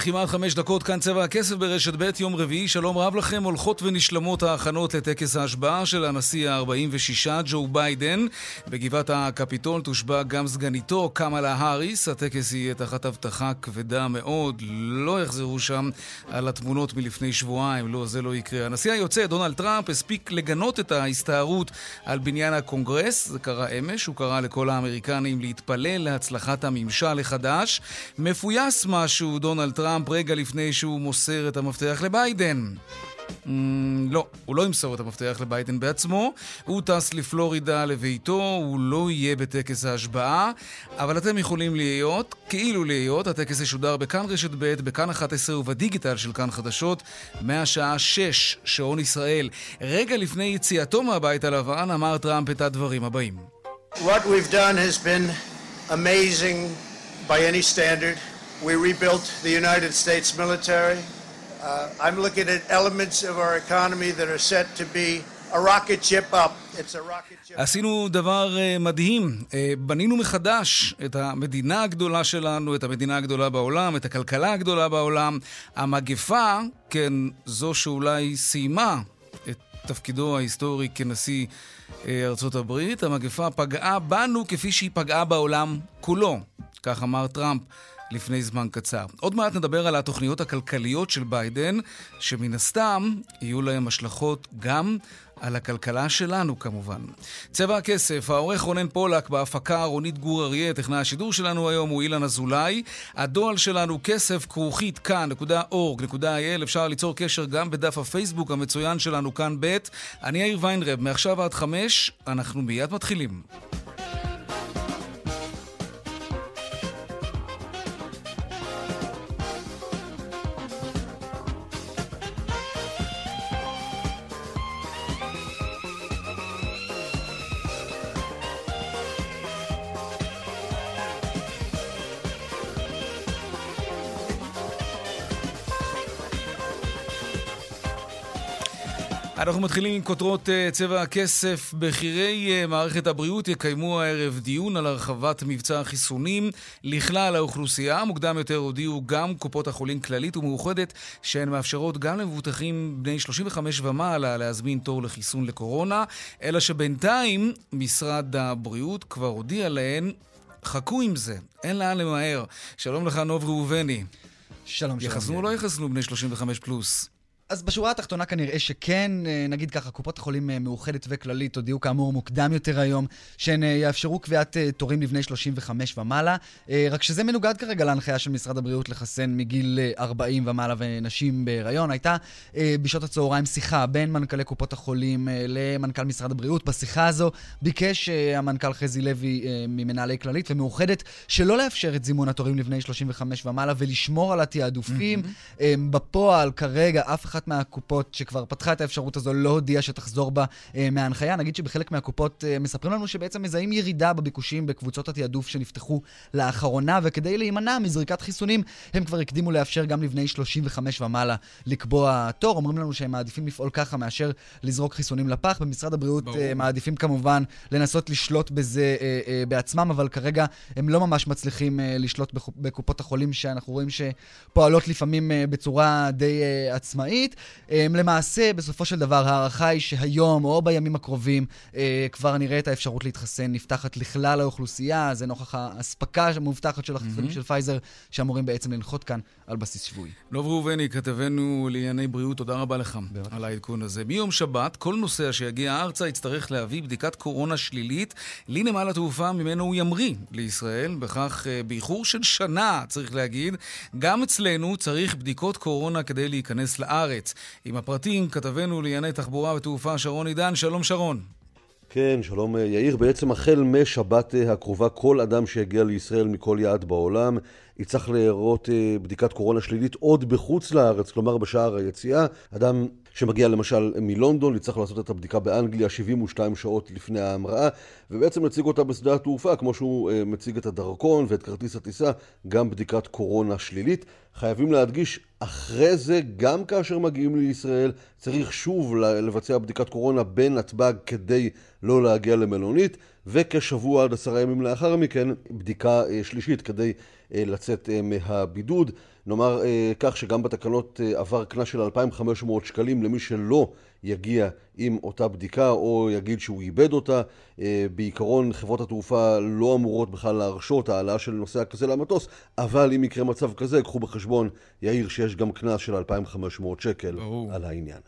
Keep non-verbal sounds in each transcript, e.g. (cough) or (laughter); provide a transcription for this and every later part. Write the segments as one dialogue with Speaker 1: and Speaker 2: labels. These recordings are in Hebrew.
Speaker 1: וכמעט חמש דקות, כאן צבע הכסף ברשת ב', יום רביעי. שלום רב לכם. הולכות ונשלמות ההכנות לטקס ההשבעה של הנשיא ה-46, ג'ו ביידן. בגבעת הקפיטול תושבע גם סגניתו, קמאלה האריס. הטקס יהיה תחת אבטחה כבדה מאוד. לא יחזרו שם על התמונות מלפני שבועיים. לא, זה לא יקרה. הנשיא היוצא, דונלד טראמפ, הספיק לגנות את ההסתערות על בניין הקונגרס. זה קרה אמש. הוא קרא לכל האמריקנים להתפלל להצלחת הממשל החדש. מפויס משהו, דונלד טראמפ רגע לפני שהוא מוסר את המפתח לביידן. Mm, לא, הוא לא ימסור את המפתח לביידן בעצמו, הוא טס לפלורידה לביתו, הוא לא יהיה בטקס ההשבעה, אבל אתם יכולים להיות, כאילו להיות, הטקס ישודר בכאן רשת ב', בכאן 11 ובדיגיטל של כאן חדשות, מהשעה 6, שעון ישראל. רגע לפני יציאתו מהבית הלבן אמר טראמפ את הדברים הבאים. What we've done has been amazing by any standard. We rebuilt the United States military. Uh, I'm looking at elements of our economy that are set to be a rocket ship up. It's a rocket ship. עשינו דבר uh, מדהים. Uh, בנינו מחדש את המדינה הגדולה שלנו, את המדינה הגדולה בעולם, את הכלכלה הגדולה בעולם. המגפה, כן, זו שאולי סיימה את תפקידו ההיסטורי כנשיא uh, ארצות הברית, המגפה פגעה בנו כפי שהיא פגעה בעולם כולו. כך אמר טראמפ. לפני זמן קצר. עוד מעט נדבר על התוכניות הכלכליות של ביידן, שמן הסתם יהיו להם השלכות גם על הכלכלה שלנו כמובן. צבע הכסף, העורך רונן פולק בהפקה רונית גור אריה, טכנאי השידור שלנו היום הוא אילן אזולאי. הדואל שלנו כסף כרוכית כאן.org.il, אפשר ליצור קשר גם בדף הפייסבוק המצוין שלנו כאן ב'. אני יאיר ויינרב, מעכשיו עד חמש, אנחנו מיד מתחילים. אנחנו מתחילים עם כותרות uh, צבע הכסף. בכירי uh, מערכת הבריאות יקיימו הערב דיון על הרחבת מבצע החיסונים לכלל האוכלוסייה. מוקדם יותר הודיעו גם קופות החולים כללית ומאוחדת שהן מאפשרות גם למבוטחים בני 35 ומעלה להזמין תור לחיסון לקורונה, אלא שבינתיים משרד הבריאות כבר הודיע להן, חכו עם זה, אין לאן למהר. שלום לך, נוב ראובני.
Speaker 2: שלום, שלום.
Speaker 1: יחסנו או לא יחסנו בני 35 פלוס?
Speaker 2: אז בשורה התחתונה כנראה שכן, אה, נגיד ככה, קופות החולים אה, מאוחדת וכללית הודיעו כאמור מוקדם יותר היום, שהן אה, יאפשרו קביעת תורים לבני 35 ומעלה, רק שזה מנוגד כרגע להנחיה של משרד הבריאות לחסן מגיל 40 ומעלה ונשים בהיריון. הייתה בשעות הצהריים שיחה בין מנכ"לי קופות החולים למנכ"ל משרד הבריאות. בשיחה הזו ביקש המנכ"ל חזי לוי ממנהלי כללית ומאוחדת שלא לאפשר את זימון התורים לבני 35 ומעלה ולשמור על התעדופים. Mm-hmm. בפועל כרגע אף אחד אחת מהקופות שכבר פתחה את האפשרות הזו לא הודיעה שתחזור בה אה, מההנחיה. נגיד שבחלק מהקופות אה, מספרים לנו שבעצם מזהים ירידה בביקושים בקבוצות התעדוף שנפתחו לאחרונה, וכדי להימנע מזריקת חיסונים, הם כבר הקדימו לאפשר גם לבני 35 ומעלה לקבוע תור. אומרים לנו שהם מעדיפים לפעול ככה מאשר לזרוק חיסונים לפח. במשרד הבריאות. אה, מעדיפים כמובן לנסות לשלוט בזה אה, אה, בעצמם, אבל כרגע הם לא ממש מצליחים אה, לשלוט בקופות החולים שאנחנו רואים שפועלות לפעמים אה, בצורה די אה, עצמאית. הברית. אמ, למעשה, בסופו של דבר, ההערכה היא שהיום או בימים הקרובים אה, כבר נראה את האפשרות להתחסן נפתחת לכלל האוכלוסייה. זה נוכח האספקה המובטחת של החיסונים mm-hmm. של פייזר, שאמורים בעצם לנחות כאן על בסיס שבועי.
Speaker 1: דב ראובני, כתבנו לענייני בריאות, תודה רבה לך בבקשה. על העדכון הזה. מיום שבת, כל נוסע שיגיע ארצה יצטרך להביא בדיקת קורונה שלילית לנמל התעופה ממנו הוא ימריא לישראל, בכך אה, באיחור של שנה, צריך להגיד. גם אצלנו צריך בדיקות קורונה כדי להיכנס לארץ. עם הפרטים, כתבנו לענייני תחבורה ותעופה שרון עידן. שלום שרון.
Speaker 3: כן, שלום יאיר. בעצם החל משבת הקרובה, כל אדם שיגיע לישראל מכל יעד בעולם יצטרך להראות בדיקת קורונה שלילית עוד בחוץ לארץ, כלומר בשער היציאה. אדם שמגיע למשל מלונדון, יצטרך לעשות את הבדיקה באנגליה 72 שעות לפני ההמראה, ובעצם מציג אותה בשדה התעופה, כמו שהוא uh, מציג את הדרכון ואת כרטיס הטיסה, גם בדיקת קורונה שלילית. חייבים להדגיש, אחרי זה, גם כאשר מגיעים לישראל, צריך שוב לבצע בדיקת קורונה בנתב"ג כדי לא להגיע למלונית, וכשבוע עד עשרה ימים לאחר מכן, בדיקה uh, שלישית כדי uh, לצאת מהבידוד. נאמר אה, כך שגם בתקנות אה, עבר קנס של 2,500 שקלים למי שלא יגיע עם אותה בדיקה או יגיד שהוא איבד אותה. אה, בעיקרון חברות התעופה לא אמורות בכלל להרשות העלאה של נוסע כזה למטוס, אבל אם יקרה מצב כזה, קחו בחשבון, יאיר, שיש גם קנס של 2,500 שקל ברור. על העניין.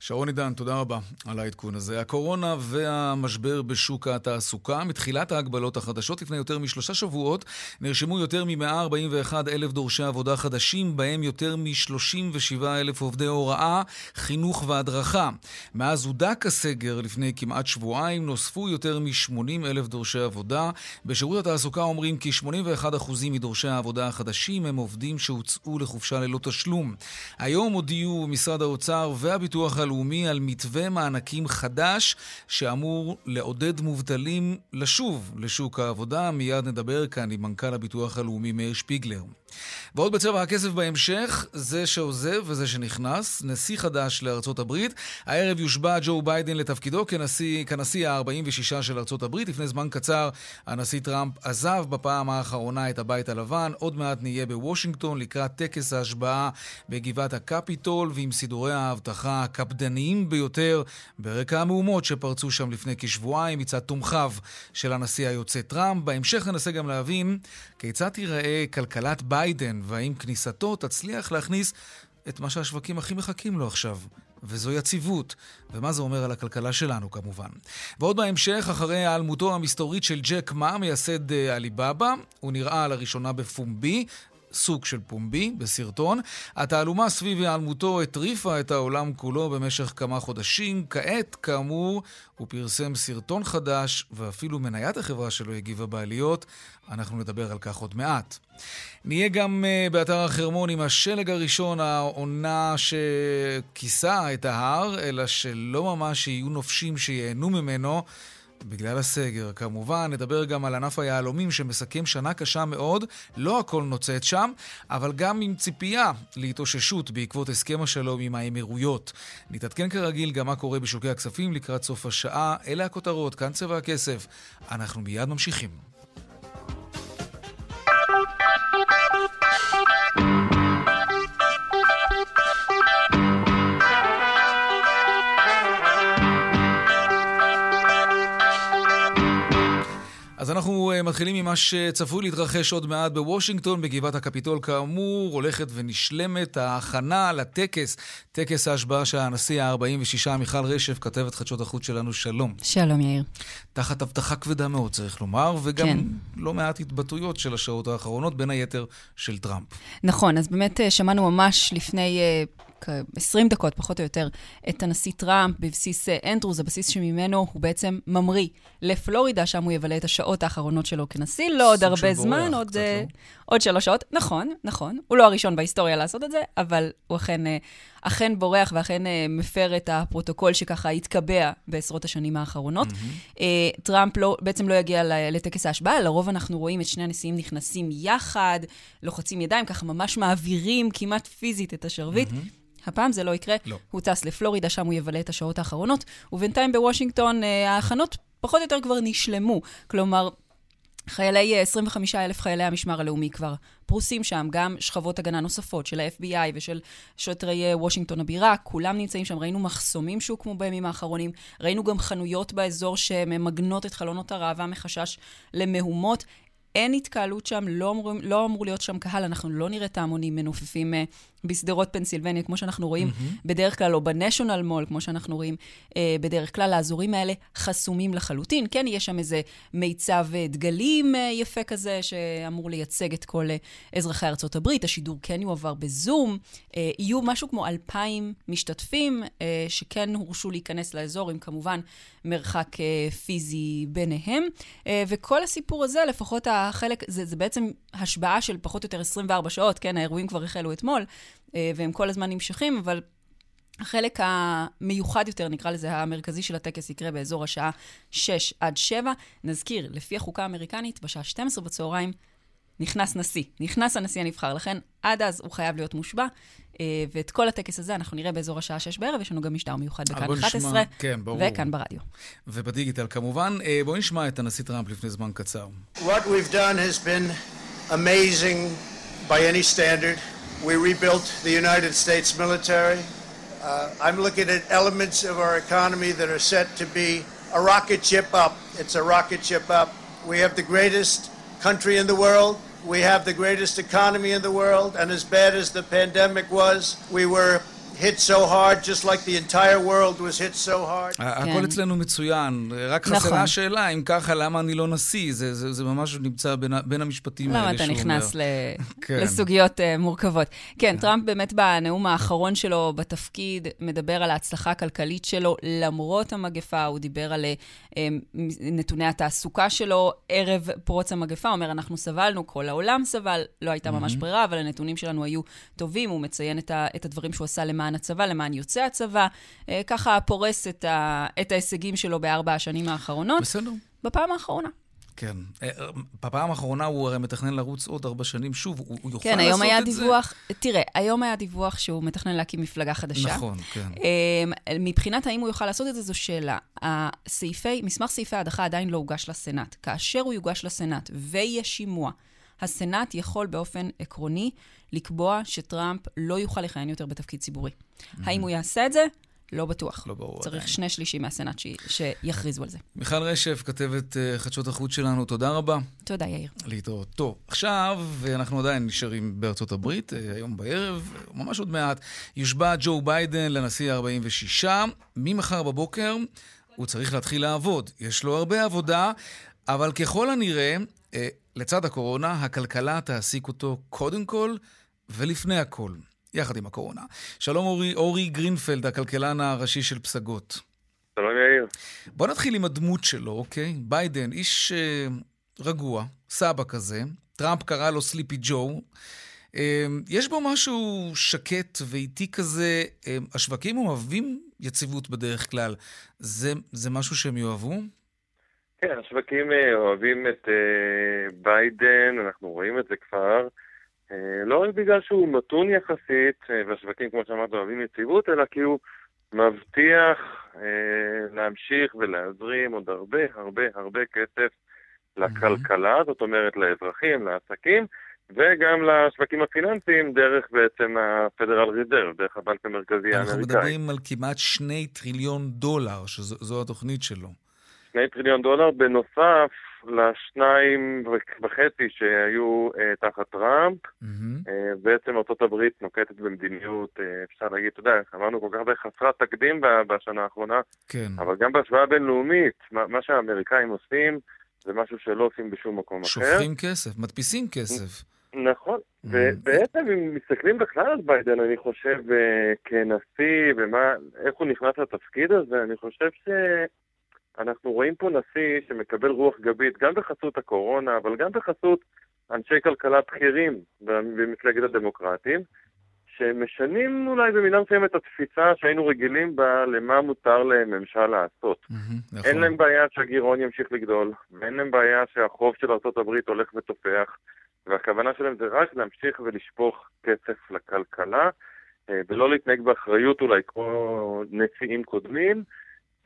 Speaker 1: שרון עידן, תודה רבה על העדכון הזה. הקורונה והמשבר בשוק התעסוקה. מתחילת ההגבלות החדשות לפני יותר משלושה שבועות נרשמו יותר מ-141 אלף דורשי עבודה חדשים, בהם יותר מ-37 אלף עובדי הוראה, חינוך והדרכה. מאז הודק הסגר לפני כמעט שבועיים נוספו יותר מ-80 אלף דורשי עבודה. בשירות התעסוקה אומרים כי 81% מדורשי העבודה החדשים הם עובדים שהוצאו לחופשה ללא תשלום. היום הודיעו משרד האוצר והביטוח הלאומי על מתווה מענקים חדש שאמור לעודד מובטלים לשוב לשוק העבודה. מיד נדבר כאן עם מנכ"ל הביטוח הלאומי מאיר שפיגלר. ועוד בצבע הכסף בהמשך, זה שעוזב וזה שנכנס, נשיא חדש לארצות הברית. הערב יושבע ג'ו ביידן לתפקידו כנשיא, כנשיא ה-46 של ארצות הברית. לפני זמן קצר הנשיא טראמפ עזב בפעם האחרונה את הבית הלבן. עוד מעט נהיה בוושינגטון לקראת טקס ההשבעה בגבעת הקפיטול ועם סידורי האבטחה הקפדניים ביותר ברקע המהומות שפרצו שם לפני כשבועיים מצד תומכיו של הנשיא היוצא טראמפ. בהמשך ננסה גם להבין כיצד תיראה כלכלת ביידן, והאם כניסתו תצליח להכניס את מה שהשווקים הכי מחכים לו עכשיו, וזו יציבות, ומה זה אומר על הכלכלה שלנו כמובן. ועוד בהמשך, אחרי העלמותו המסתורית של ג'ק מה, מייסד אה, עליבאבא, הוא נראה לראשונה בפומבי, סוג של פומבי בסרטון. התעלומה סביב היעלמותו הטריפה את העולם כולו במשך כמה חודשים. כעת, כאמור, הוא פרסם סרטון חדש, ואפילו מניית החברה שלו הגיבה בעליות. אנחנו נדבר על כך עוד מעט. נהיה גם uh, באתר החרמון עם השלג הראשון, העונה שכיסה את ההר, אלא שלא ממש יהיו נופשים שייהנו ממנו. בגלל הסגר, כמובן. נדבר גם על ענף היהלומים שמסכם שנה קשה מאוד. לא הכל נוצאת שם, אבל גם עם ציפייה להתאוששות בעקבות הסכם השלום עם האמירויות. נתעדכן כרגיל גם מה קורה בשוקי הכספים לקראת סוף השעה. אלה הכותרות, כאן צבע הכסף. אנחנו מיד ממשיכים. אז אנחנו uh, מתחילים ממה שצפוי להתרחש עוד מעט בוושינגטון, בגבעת הקפיטול כאמור, הולכת ונשלמת ההכנה לטקס, טקס ההשבעה של הנשיא ה-46, מיכל רשף, כתבת חדשות החוץ שלנו, שלום.
Speaker 4: שלום, יאיר.
Speaker 1: תחת הבטחה כבדה מאוד, צריך לומר, וגם כן. לא מעט התבטאויות של השעות האחרונות, בין היתר של טראמפ.
Speaker 4: נכון, אז באמת אה, שמענו ממש לפני... Uh... 20 דקות, פחות או יותר, את הנשיא טראמפ בבסיס אה, אנדרוס, הבסיס שממנו הוא בעצם ממריא לפלורידה, שם הוא יבלה את השעות האחרונות שלו כנשיא, לא עוד הרבה זמן, עוד, uh, לא? עוד שלוש שעות. נכון, נכון. הוא לא הראשון בהיסטוריה לעשות את זה, אבל הוא אכן, uh, אכן בורח ואכן מפר את הפרוטוקול שככה התקבע בעשרות השנים האחרונות. אמ-המ. טראמפ לא, בעצם לא יגיע לטקס ההשבעה, לרוב אנחנו רואים את שני הנשיאים נכנסים יחד, לוחצים ידיים, ככה ממש מעבירים כמעט פיזית את השרביט. אמ-המ. הפעם זה לא יקרה. לא. הוא טס לפלורידה, שם הוא יבלה את השעות האחרונות, ובינתיים בוושינגטון אה, ההכנות פחות או יותר כבר נשלמו. כלומר, חיילי, 25 אה, אלף חיילי המשמר הלאומי כבר פרוסים שם, גם שכבות הגנה נוספות של ה-FBI ושל שוטרי אה, וושינגטון הבירה, כולם נמצאים שם. ראינו מחסומים שהוקמו בימים האחרונים, ראינו גם חנויות באזור שממגנות את חלונות הראווה מחשש למהומות. אין התקהלות שם, לא אמור, לא אמור להיות שם קהל, אנחנו לא נראה את ההמונים מנופפים בשדרות פנסילבניה, כמו שאנחנו רואים mm-hmm. בדרך כלל, או בניישונל מול, כמו שאנחנו רואים אה, בדרך כלל, האזורים האלה חסומים לחלוטין. כן, יש שם איזה מיצב אה, דגלים אה, יפה כזה, שאמור לייצג את כל אה, אזרחי ארצות הברית. השידור כן יועבר בזום. אה, יהיו משהו כמו אלפיים משתתפים, אה, שכן הורשו להיכנס לאזור, עם כמובן מרחק אה, פיזי ביניהם. אה, וכל הסיפור הזה, לפחות החלק, זה, זה בעצם השבעה של פחות או יותר 24 שעות, כן, האירועים כבר החלו אתמול, והם כל הזמן נמשכים, אבל החלק המיוחד יותר, נקרא לזה, המרכזי של הטקס יקרה באזור השעה 6 עד 7. נזכיר, לפי החוקה האמריקנית, בשעה 12 בצהריים נכנס נשיא, נכנס הנשיא הנבחר, לכן עד אז הוא חייב להיות מושבע. אה, ואת כל הטקס הזה אנחנו נראה באזור השעה 6 בערב, יש לנו גם משדר מיוחד בכאן 11,
Speaker 1: כן, ברור.
Speaker 4: וכאן ברדיו.
Speaker 1: ובדיגיטל כמובן. אה, בואו נשמע את הנשיא טראמפ לפני זמן קצר.
Speaker 5: What we've done has been amazing by any standard. We rebuilt the United States military. Uh, I'm looking at elements of our economy that are set to be a rocket ship up. It's a rocket ship up. We have the greatest country in the world. We have the greatest economy in the world. And as bad as the pandemic was, we were hit so hard, just like the entire world was hit so hard.
Speaker 1: הכל אצלנו מצוין, רק חסרה השאלה, אם ככה, למה אני לא נשיא? זה, ממש נמצא בין, המשפטים האלה
Speaker 4: שהוא אומר. למה אתה נכנס. (laughs) כן. לסוגיות uh, מורכבות. כן, כן, טראמפ באמת בנאום האחרון שלו בתפקיד מדבר על ההצלחה הכלכלית שלו למרות המגפה, הוא דיבר על uh, נתוני התעסוקה שלו ערב פרוץ המגפה, הוא אומר, אנחנו סבלנו, כל העולם סבל, לא הייתה ממש mm-hmm. ברירה, אבל הנתונים שלנו היו טובים, הוא מציין את הדברים שהוא עשה למען הצבא, למען יוצאי הצבא, אה, ככה פורס את, ה, את ההישגים שלו בארבע השנים האחרונות.
Speaker 1: בסדר.
Speaker 4: בפעם האחרונה.
Speaker 1: כן. אה, בפעם האחרונה הוא הרי מתכנן לרוץ עוד ארבע שנים שוב, הוא, הוא יוכל
Speaker 4: כן,
Speaker 1: לעשות
Speaker 4: היה
Speaker 1: את
Speaker 4: דיווח,
Speaker 1: זה?
Speaker 4: תראה, היום היה דיווח שהוא מתכנן להקים מפלגה חדשה.
Speaker 1: נכון, כן.
Speaker 4: אה, מבחינת האם הוא יוכל לעשות את זה, זו שאלה. הסעיפי, מסמך סעיפי ההדחה עדיין לא הוגש לסנאט. כאשר הוא יוגש לסנאט ויהיה שימוע, הסנאט יכול באופן עקרוני לקבוע שטראמפ לא יוכל לכהן יותר בתפקיד ציבורי. Mm-hmm. האם הוא יעשה את זה? לא בטוח.
Speaker 1: לא ברור.
Speaker 4: צריך עדיין. שני שלישים מהסנאט ש... שיכריזו על זה.
Speaker 1: מיכל רשף, כתבת uh, חדשות החוץ שלנו, תודה רבה.
Speaker 4: תודה, יאיר.
Speaker 1: להתראות. טוב, עכשיו, אנחנו עדיין נשארים בארצות הברית, uh, היום בערב, ממש עוד מעט, יושבע ג'ו ביידן לנשיא ה-46. ממחר בבוקר הוא צריך להתחיל לעבוד. יש לו הרבה עבודה, אבל ככל הנראה, אה, לצד הקורונה, הכלכלה תעסיק אותו קודם כל ולפני הכל. יחד עם הקורונה. שלום אורי, אורי גרינפלד, הכלכלן הראשי של פסגות.
Speaker 6: שלום יאיר.
Speaker 1: בוא נתחיל עם הדמות שלו, אוקיי? ביידן, איש אה, רגוע, סבא כזה, טראמפ קרא לו Sleepy Joe. אה, יש בו משהו שקט ואיטי כזה, אה, השווקים אוהבים יציבות בדרך כלל. זה, זה משהו שהם יאהבו?
Speaker 6: כן, השווקים אה, אוהבים את אה, ביידן, אנחנו רואים את זה כבר. אה, לא רק בגלל שהוא מתון יחסית, והשווקים, כמו שאמרת, אוהבים יציבות, אלא כי הוא מבטיח להמשיך ולהזרים עוד הרבה הרבה הרבה כסף לכלכלה, זאת אומרת לאזרחים, לעסקים, וגם לשווקים הפיננסיים דרך בעצם ה-Federal Reserve, דרך הבנק המרכזי האמריקאי.
Speaker 1: אנחנו מדברים על כמעט שני טריליון דולר, שזו התוכנית שלו.
Speaker 6: שני טריליון דולר, בנוסף לשניים וחצי שהיו אה, תחת טראמפ. Mm-hmm. אה, בעצם ארה"ב נוקטת במדיניות, אה, אפשר להגיד, אתה יודע, אמרנו כל כך הרבה חסרת תקדים בשנה האחרונה,
Speaker 1: כן.
Speaker 6: אבל גם בהשוואה בינלאומית, מה, מה שהאמריקאים עושים, זה משהו שלא עושים בשום מקום
Speaker 1: שופכים
Speaker 6: אחר.
Speaker 1: שופכים כסף, מדפיסים כסף.
Speaker 6: נכון, mm-hmm. ובעצם אם מסתכלים בכלל על ביידן, אני חושב, אה, כנשיא, ומה, איך הוא נכנס לתפקיד הזה, אני חושב ש... אנחנו רואים פה נשיא שמקבל רוח גבית גם בחסות הקורונה, אבל גם בחסות אנשי כלכלה בכירים במפלגת הדמוקרטים, שמשנים אולי במידה מסוימת את התפיסה שהיינו רגילים בה למה מותר לממשל לעשות.
Speaker 1: Mm-hmm,
Speaker 6: נכון. אין להם בעיה שהגירעון ימשיך לגדול, ואין להם בעיה שהחוב של ארה"ב הולך ותופח, והכוונה שלהם זה רק להמשיך ולשפוך כסף לכלכלה, אה, ולא להתנהג באחריות אולי כמו נשיאים קודמים,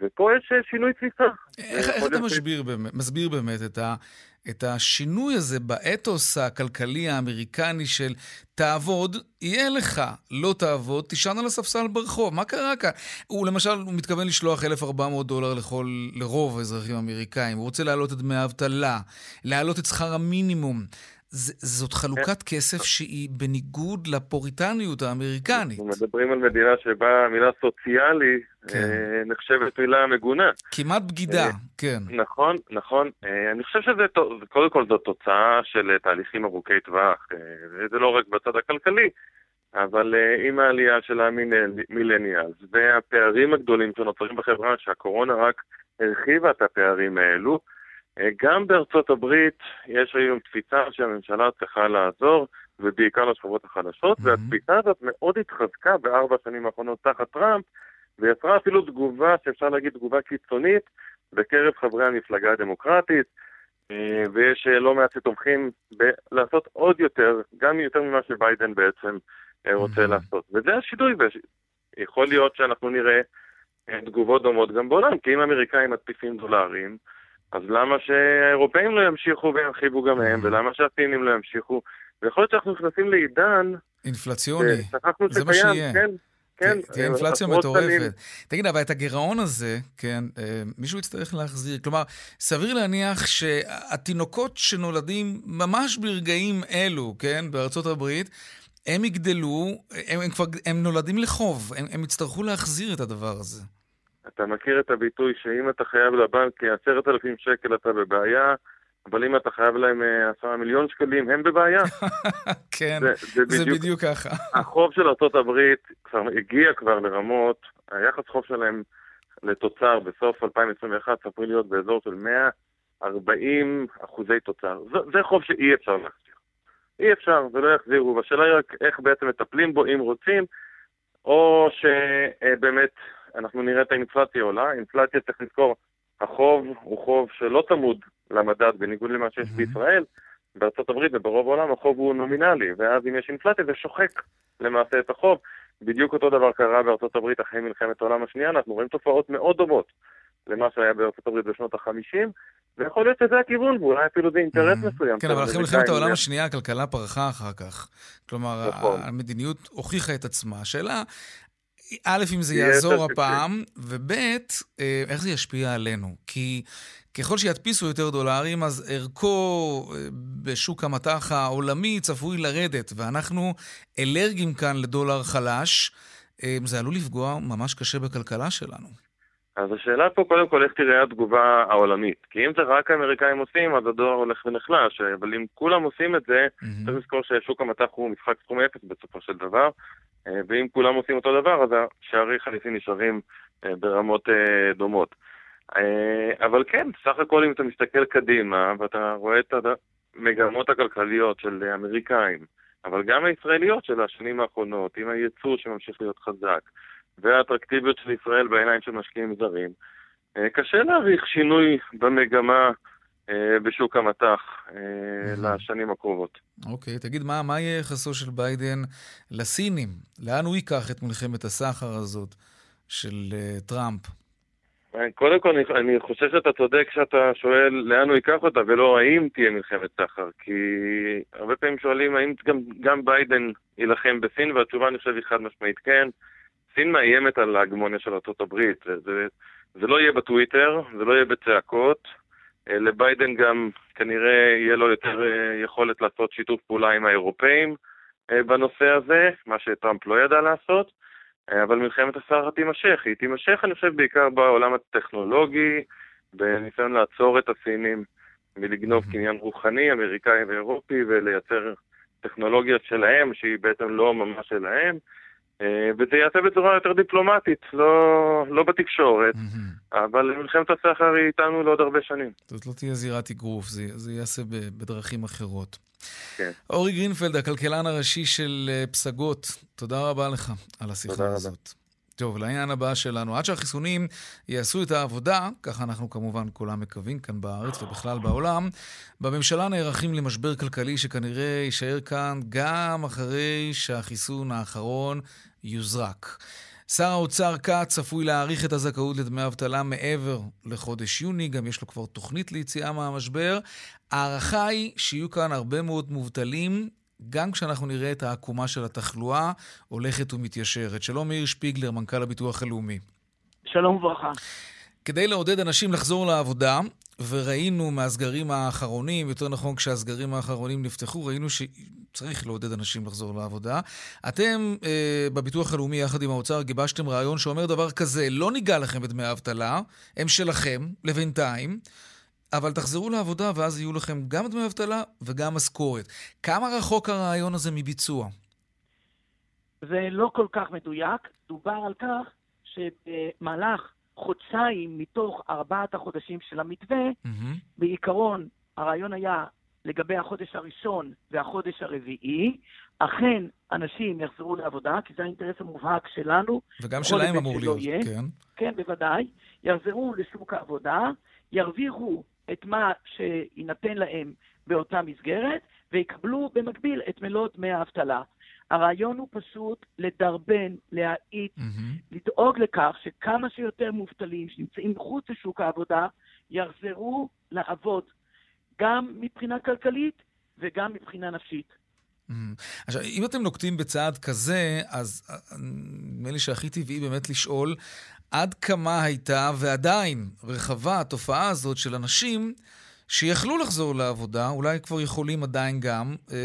Speaker 6: ופה יש שינוי תפיסה.
Speaker 1: איך, איך אתה מסביר באמת, מסביר באמת את, ה, את השינוי הזה באתוס הכלכלי האמריקני של תעבוד, יהיה לך, לא תעבוד, תישן על הספסל ברחוב. מה קרה כאן? הוא למשל, הוא מתכוון לשלוח 1,400 דולר לכל, לרוב האזרחים האמריקאים. הוא רוצה להעלות את דמי האבטלה, להעלות את שכר המינימום. זאת חלוקת כסף שהיא בניגוד לפוריטניות האמריקנית.
Speaker 6: אנחנו מדברים על מדינה שבה המילה סוציאלי כן. אה, נחשבת מילה מגונה.
Speaker 1: כמעט בגידה, אה, כן.
Speaker 6: נכון, נכון. אה, אני חושב שזה, קודם כל זו תוצאה של תהליכים ארוכי טווח. זה לא רק בצד הכלכלי, אבל עם העלייה של המילניאלס והפערים הגדולים שנוצרים בחברה, שהקורונה רק הרחיבה את הפערים האלו, גם בארצות הברית יש היום תפיסה שהממשלה צריכה לעזור, ובעיקר לשכבות החלשות, mm-hmm. והתפיסה הזאת מאוד התחזקה בארבע השנים האחרונות תחת טראמפ, ויצרה אפילו תגובה, שאפשר להגיד תגובה קיצונית, בקרב חברי המפלגה הדמוקרטית, אה, ויש אה, לא מעט שתומכים לעשות עוד יותר, גם יותר ממה שביידן בעצם רוצה mm-hmm. לעשות. וזה השינוי, ויכול להיות שאנחנו נראה תגובות דומות גם בעולם, כי אם האמריקאים מדפיסים דולרים, אז למה שהאירופאים לא ימשיכו וירחיבו גם הם, mm. ולמה שהסינים לא ימשיכו? ויכול להיות שאנחנו נכנסים לעידן...
Speaker 1: אינפלציוני. זה מה שיהיה. כן. כן, תהיה אינפלציה מטורפת. תגיד, אבל את הגירעון הזה, כן, אה, מישהו יצטרך להחזיר. כלומר, סביר להניח שהתינוקות שנולדים ממש ברגעים אלו, כן, בארצות הברית, הם יגדלו, הם, הם כבר, הם נולדים לחוב, הם, הם יצטרכו להחזיר את הדבר הזה.
Speaker 6: אתה מכיר את הביטוי שאם אתה חייב לבנק עשרת אלפים שקל אתה בבעיה, אבל אם אתה חייב להם אה, עשרה מיליון שקלים, הם בבעיה. (laughs)
Speaker 1: כן, זה, זה, בדיוק, זה בדיוק ככה. (laughs)
Speaker 6: החוב של ארה"ב כבר הגיע כבר לרמות, היחס חוב שלהם לתוצר בסוף 2021 צפוי להיות באזור של 140 אחוזי תוצר. זה, זה חוב שאי אפשר להחזיר. אי אפשר, ולא יחזירו, והשאלה היא רק איך בעצם מטפלים בו אם רוצים, או שבאמת אנחנו נראה את האינפלציה עולה. אינפלציה, צריך לזכור, החוב הוא חוב שלא צמוד למדד, בניגוד למה שיש mm-hmm. בישראל. בארצות הברית וברוב העולם החוב הוא נומינלי, ואז אם יש אינפלציה זה שוחק למעשה את החוב. בדיוק אותו דבר קרה בארצות הברית אחרי מלחמת העולם השנייה, אנחנו רואים תופעות מאוד דומות למה שהיה בארצות הברית בשנות ה-50, ויכול להיות שזה הכיוון, ואולי אפילו זה אינטרס mm-hmm. מסוים.
Speaker 1: כן, אבל אחרי מלחמת העולם השנייה הכלכלה פרחה אחר כך. כלומר, נכון. המדיניות הוכיחה את עצמה. השאלה, א', אם זה יעזור הפעם, וב', אה, איך זה ישפיע עלינו. כי ככל שידפיסו יותר דולרים, אז ערכו אה, בשוק המטח העולמי צפוי לרדת, ואנחנו אלרגיים כאן לדולר חלש. אה, זה עלול לפגוע ממש קשה בכלכלה שלנו.
Speaker 6: אז השאלה פה קודם כל איך תראה התגובה העולמית. כי אם זה רק האמריקאים עושים, אז הדולר הולך ונחלש, אבל אם כולם עושים את זה, mm-hmm. צריך לזכור ששוק המטח הוא משחק סכום אפס בסופו של דבר, אה, ואם כולם עושים אותו דבר, אז שערי חליפין נשארים אה, ברמות אה, דומות. אבל כן, סך הכל אם אתה מסתכל קדימה, ואתה רואה את המגמות הכלכליות של האמריקאים, אבל גם הישראליות של השנים האחרונות, עם הייצוא שממשיך להיות חזק, והאטרקטיביות של ישראל בעיניים של משקיעים זרים, קשה להעריך שינוי במגמה אה, בשוק המטח אה, לשנים הקרובות.
Speaker 1: אוקיי, תגיד, מה, מה יהיה יחסו של ביידן לסינים? לאן הוא ייקח את מלחמת הסחר הזאת של אה, טראמפ?
Speaker 6: קודם כל, אני, אני חושב שאתה צודק כשאתה שואל לאן הוא ייקח אותה, ולא האם תהיה מלחמת סחר. כי הרבה פעמים שואלים האם גם, גם ביידן יילחם בסין, והתשובה אני חושב היא חד משמעית כן. סין מאיימת על ההגמוניה של ארה"ב. זה, זה, זה לא יהיה בטוויטר, זה לא יהיה בצעקות, אה, לביידן גם כנראה יהיה לו יותר אה, יכולת לעשות שיתוף פעולה עם האירופאים אה, בנושא הזה, מה שטראמפ לא ידע לעשות, אבל מלחמת הסחר תימשך. היא תימשך, אני חושב, בעיקר בעולם הטכנולוגי, בניסיון לעצור את הסינים מלגנוב קניין רוחני, אמריקאי ואירופי, ולייצר טכנולוגיות שלהם, שהיא בעצם לא ממש שלהם. אה, וזה ייעשה בצורה יותר דיפלומטית, לא, לא בתקשורת, mm-hmm. אבל מלחמת הסחר היא איתנו לעוד הרבה שנים.
Speaker 1: זאת לא תהיה זירת אגרוף, זה, זה ייעשה בדרכים אחרות. כן. אורי גרינפלד, הכלכלן הראשי של אה, פסגות, תודה רבה לך על השיחה הזאת. רבה. טוב, לעניין הבא שלנו. עד שהחיסונים יעשו את העבודה, ככה אנחנו כמובן כולם מקווים כאן בארץ ובכלל בעולם, בממשלה נערכים למשבר כלכלי שכנראה יישאר כאן גם אחרי שהחיסון האחרון יוזרק. שר האוצר כץ צפוי להאריך את הזכאות לדמי אבטלה מעבר לחודש יוני, גם יש לו כבר תוכנית ליציאה מהמשבר. ההערכה היא שיהיו כאן הרבה מאוד מובטלים, גם כשאנחנו נראה את העקומה של התחלואה הולכת ומתיישרת. שלום מאיר שפיגלר, מנכ"ל הביטוח הלאומי.
Speaker 7: שלום וברכה.
Speaker 1: כדי לעודד אנשים לחזור לעבודה, וראינו מהסגרים האחרונים, יותר נכון כשהסגרים האחרונים נפתחו, ראינו שצריך לעודד אנשים לחזור לעבודה. אתם אה, בביטוח הלאומי יחד עם האוצר גיבשתם רעיון שאומר דבר כזה, לא ניגע לכם בדמי האבטלה, הם שלכם, לבינתיים. אבל תחזרו לעבודה ואז יהיו לכם גם דמי אבטלה וגם משכורת. כמה רחוק הרעיון הזה מביצוע?
Speaker 7: זה לא כל כך מדויק. דובר על כך שבמהלך חודשיים מתוך ארבעת החודשים של המתווה, mm-hmm. בעיקרון הרעיון היה לגבי החודש הראשון והחודש הרביעי, אכן אנשים יחזרו לעבודה, כי זה האינטרס המובהק שלנו.
Speaker 1: וגם שלהם אמור להיות, יהיה. כן.
Speaker 7: כן, בוודאי. יחזרו לשוק העבודה, ירוויחו את מה שיינתן להם באותה מסגרת, ויקבלו במקביל את מלוא דמי האבטלה. הרעיון הוא פשוט לדרבן, להאיץ, mm-hmm. לדאוג לכך שכמה שיותר מובטלים שנמצאים מחוץ לשוק העבודה יחזרו לעבוד, גם מבחינה כלכלית וגם מבחינה נפשית.
Speaker 1: עכשיו, אם אתם נוקטים בצעד כזה, אז אה, נדמה לי שהכי טבעי באמת לשאול עד כמה הייתה ועדיין רחבה התופעה הזאת של אנשים שיכלו לחזור לעבודה, אולי כבר יכולים עדיין גם, אה,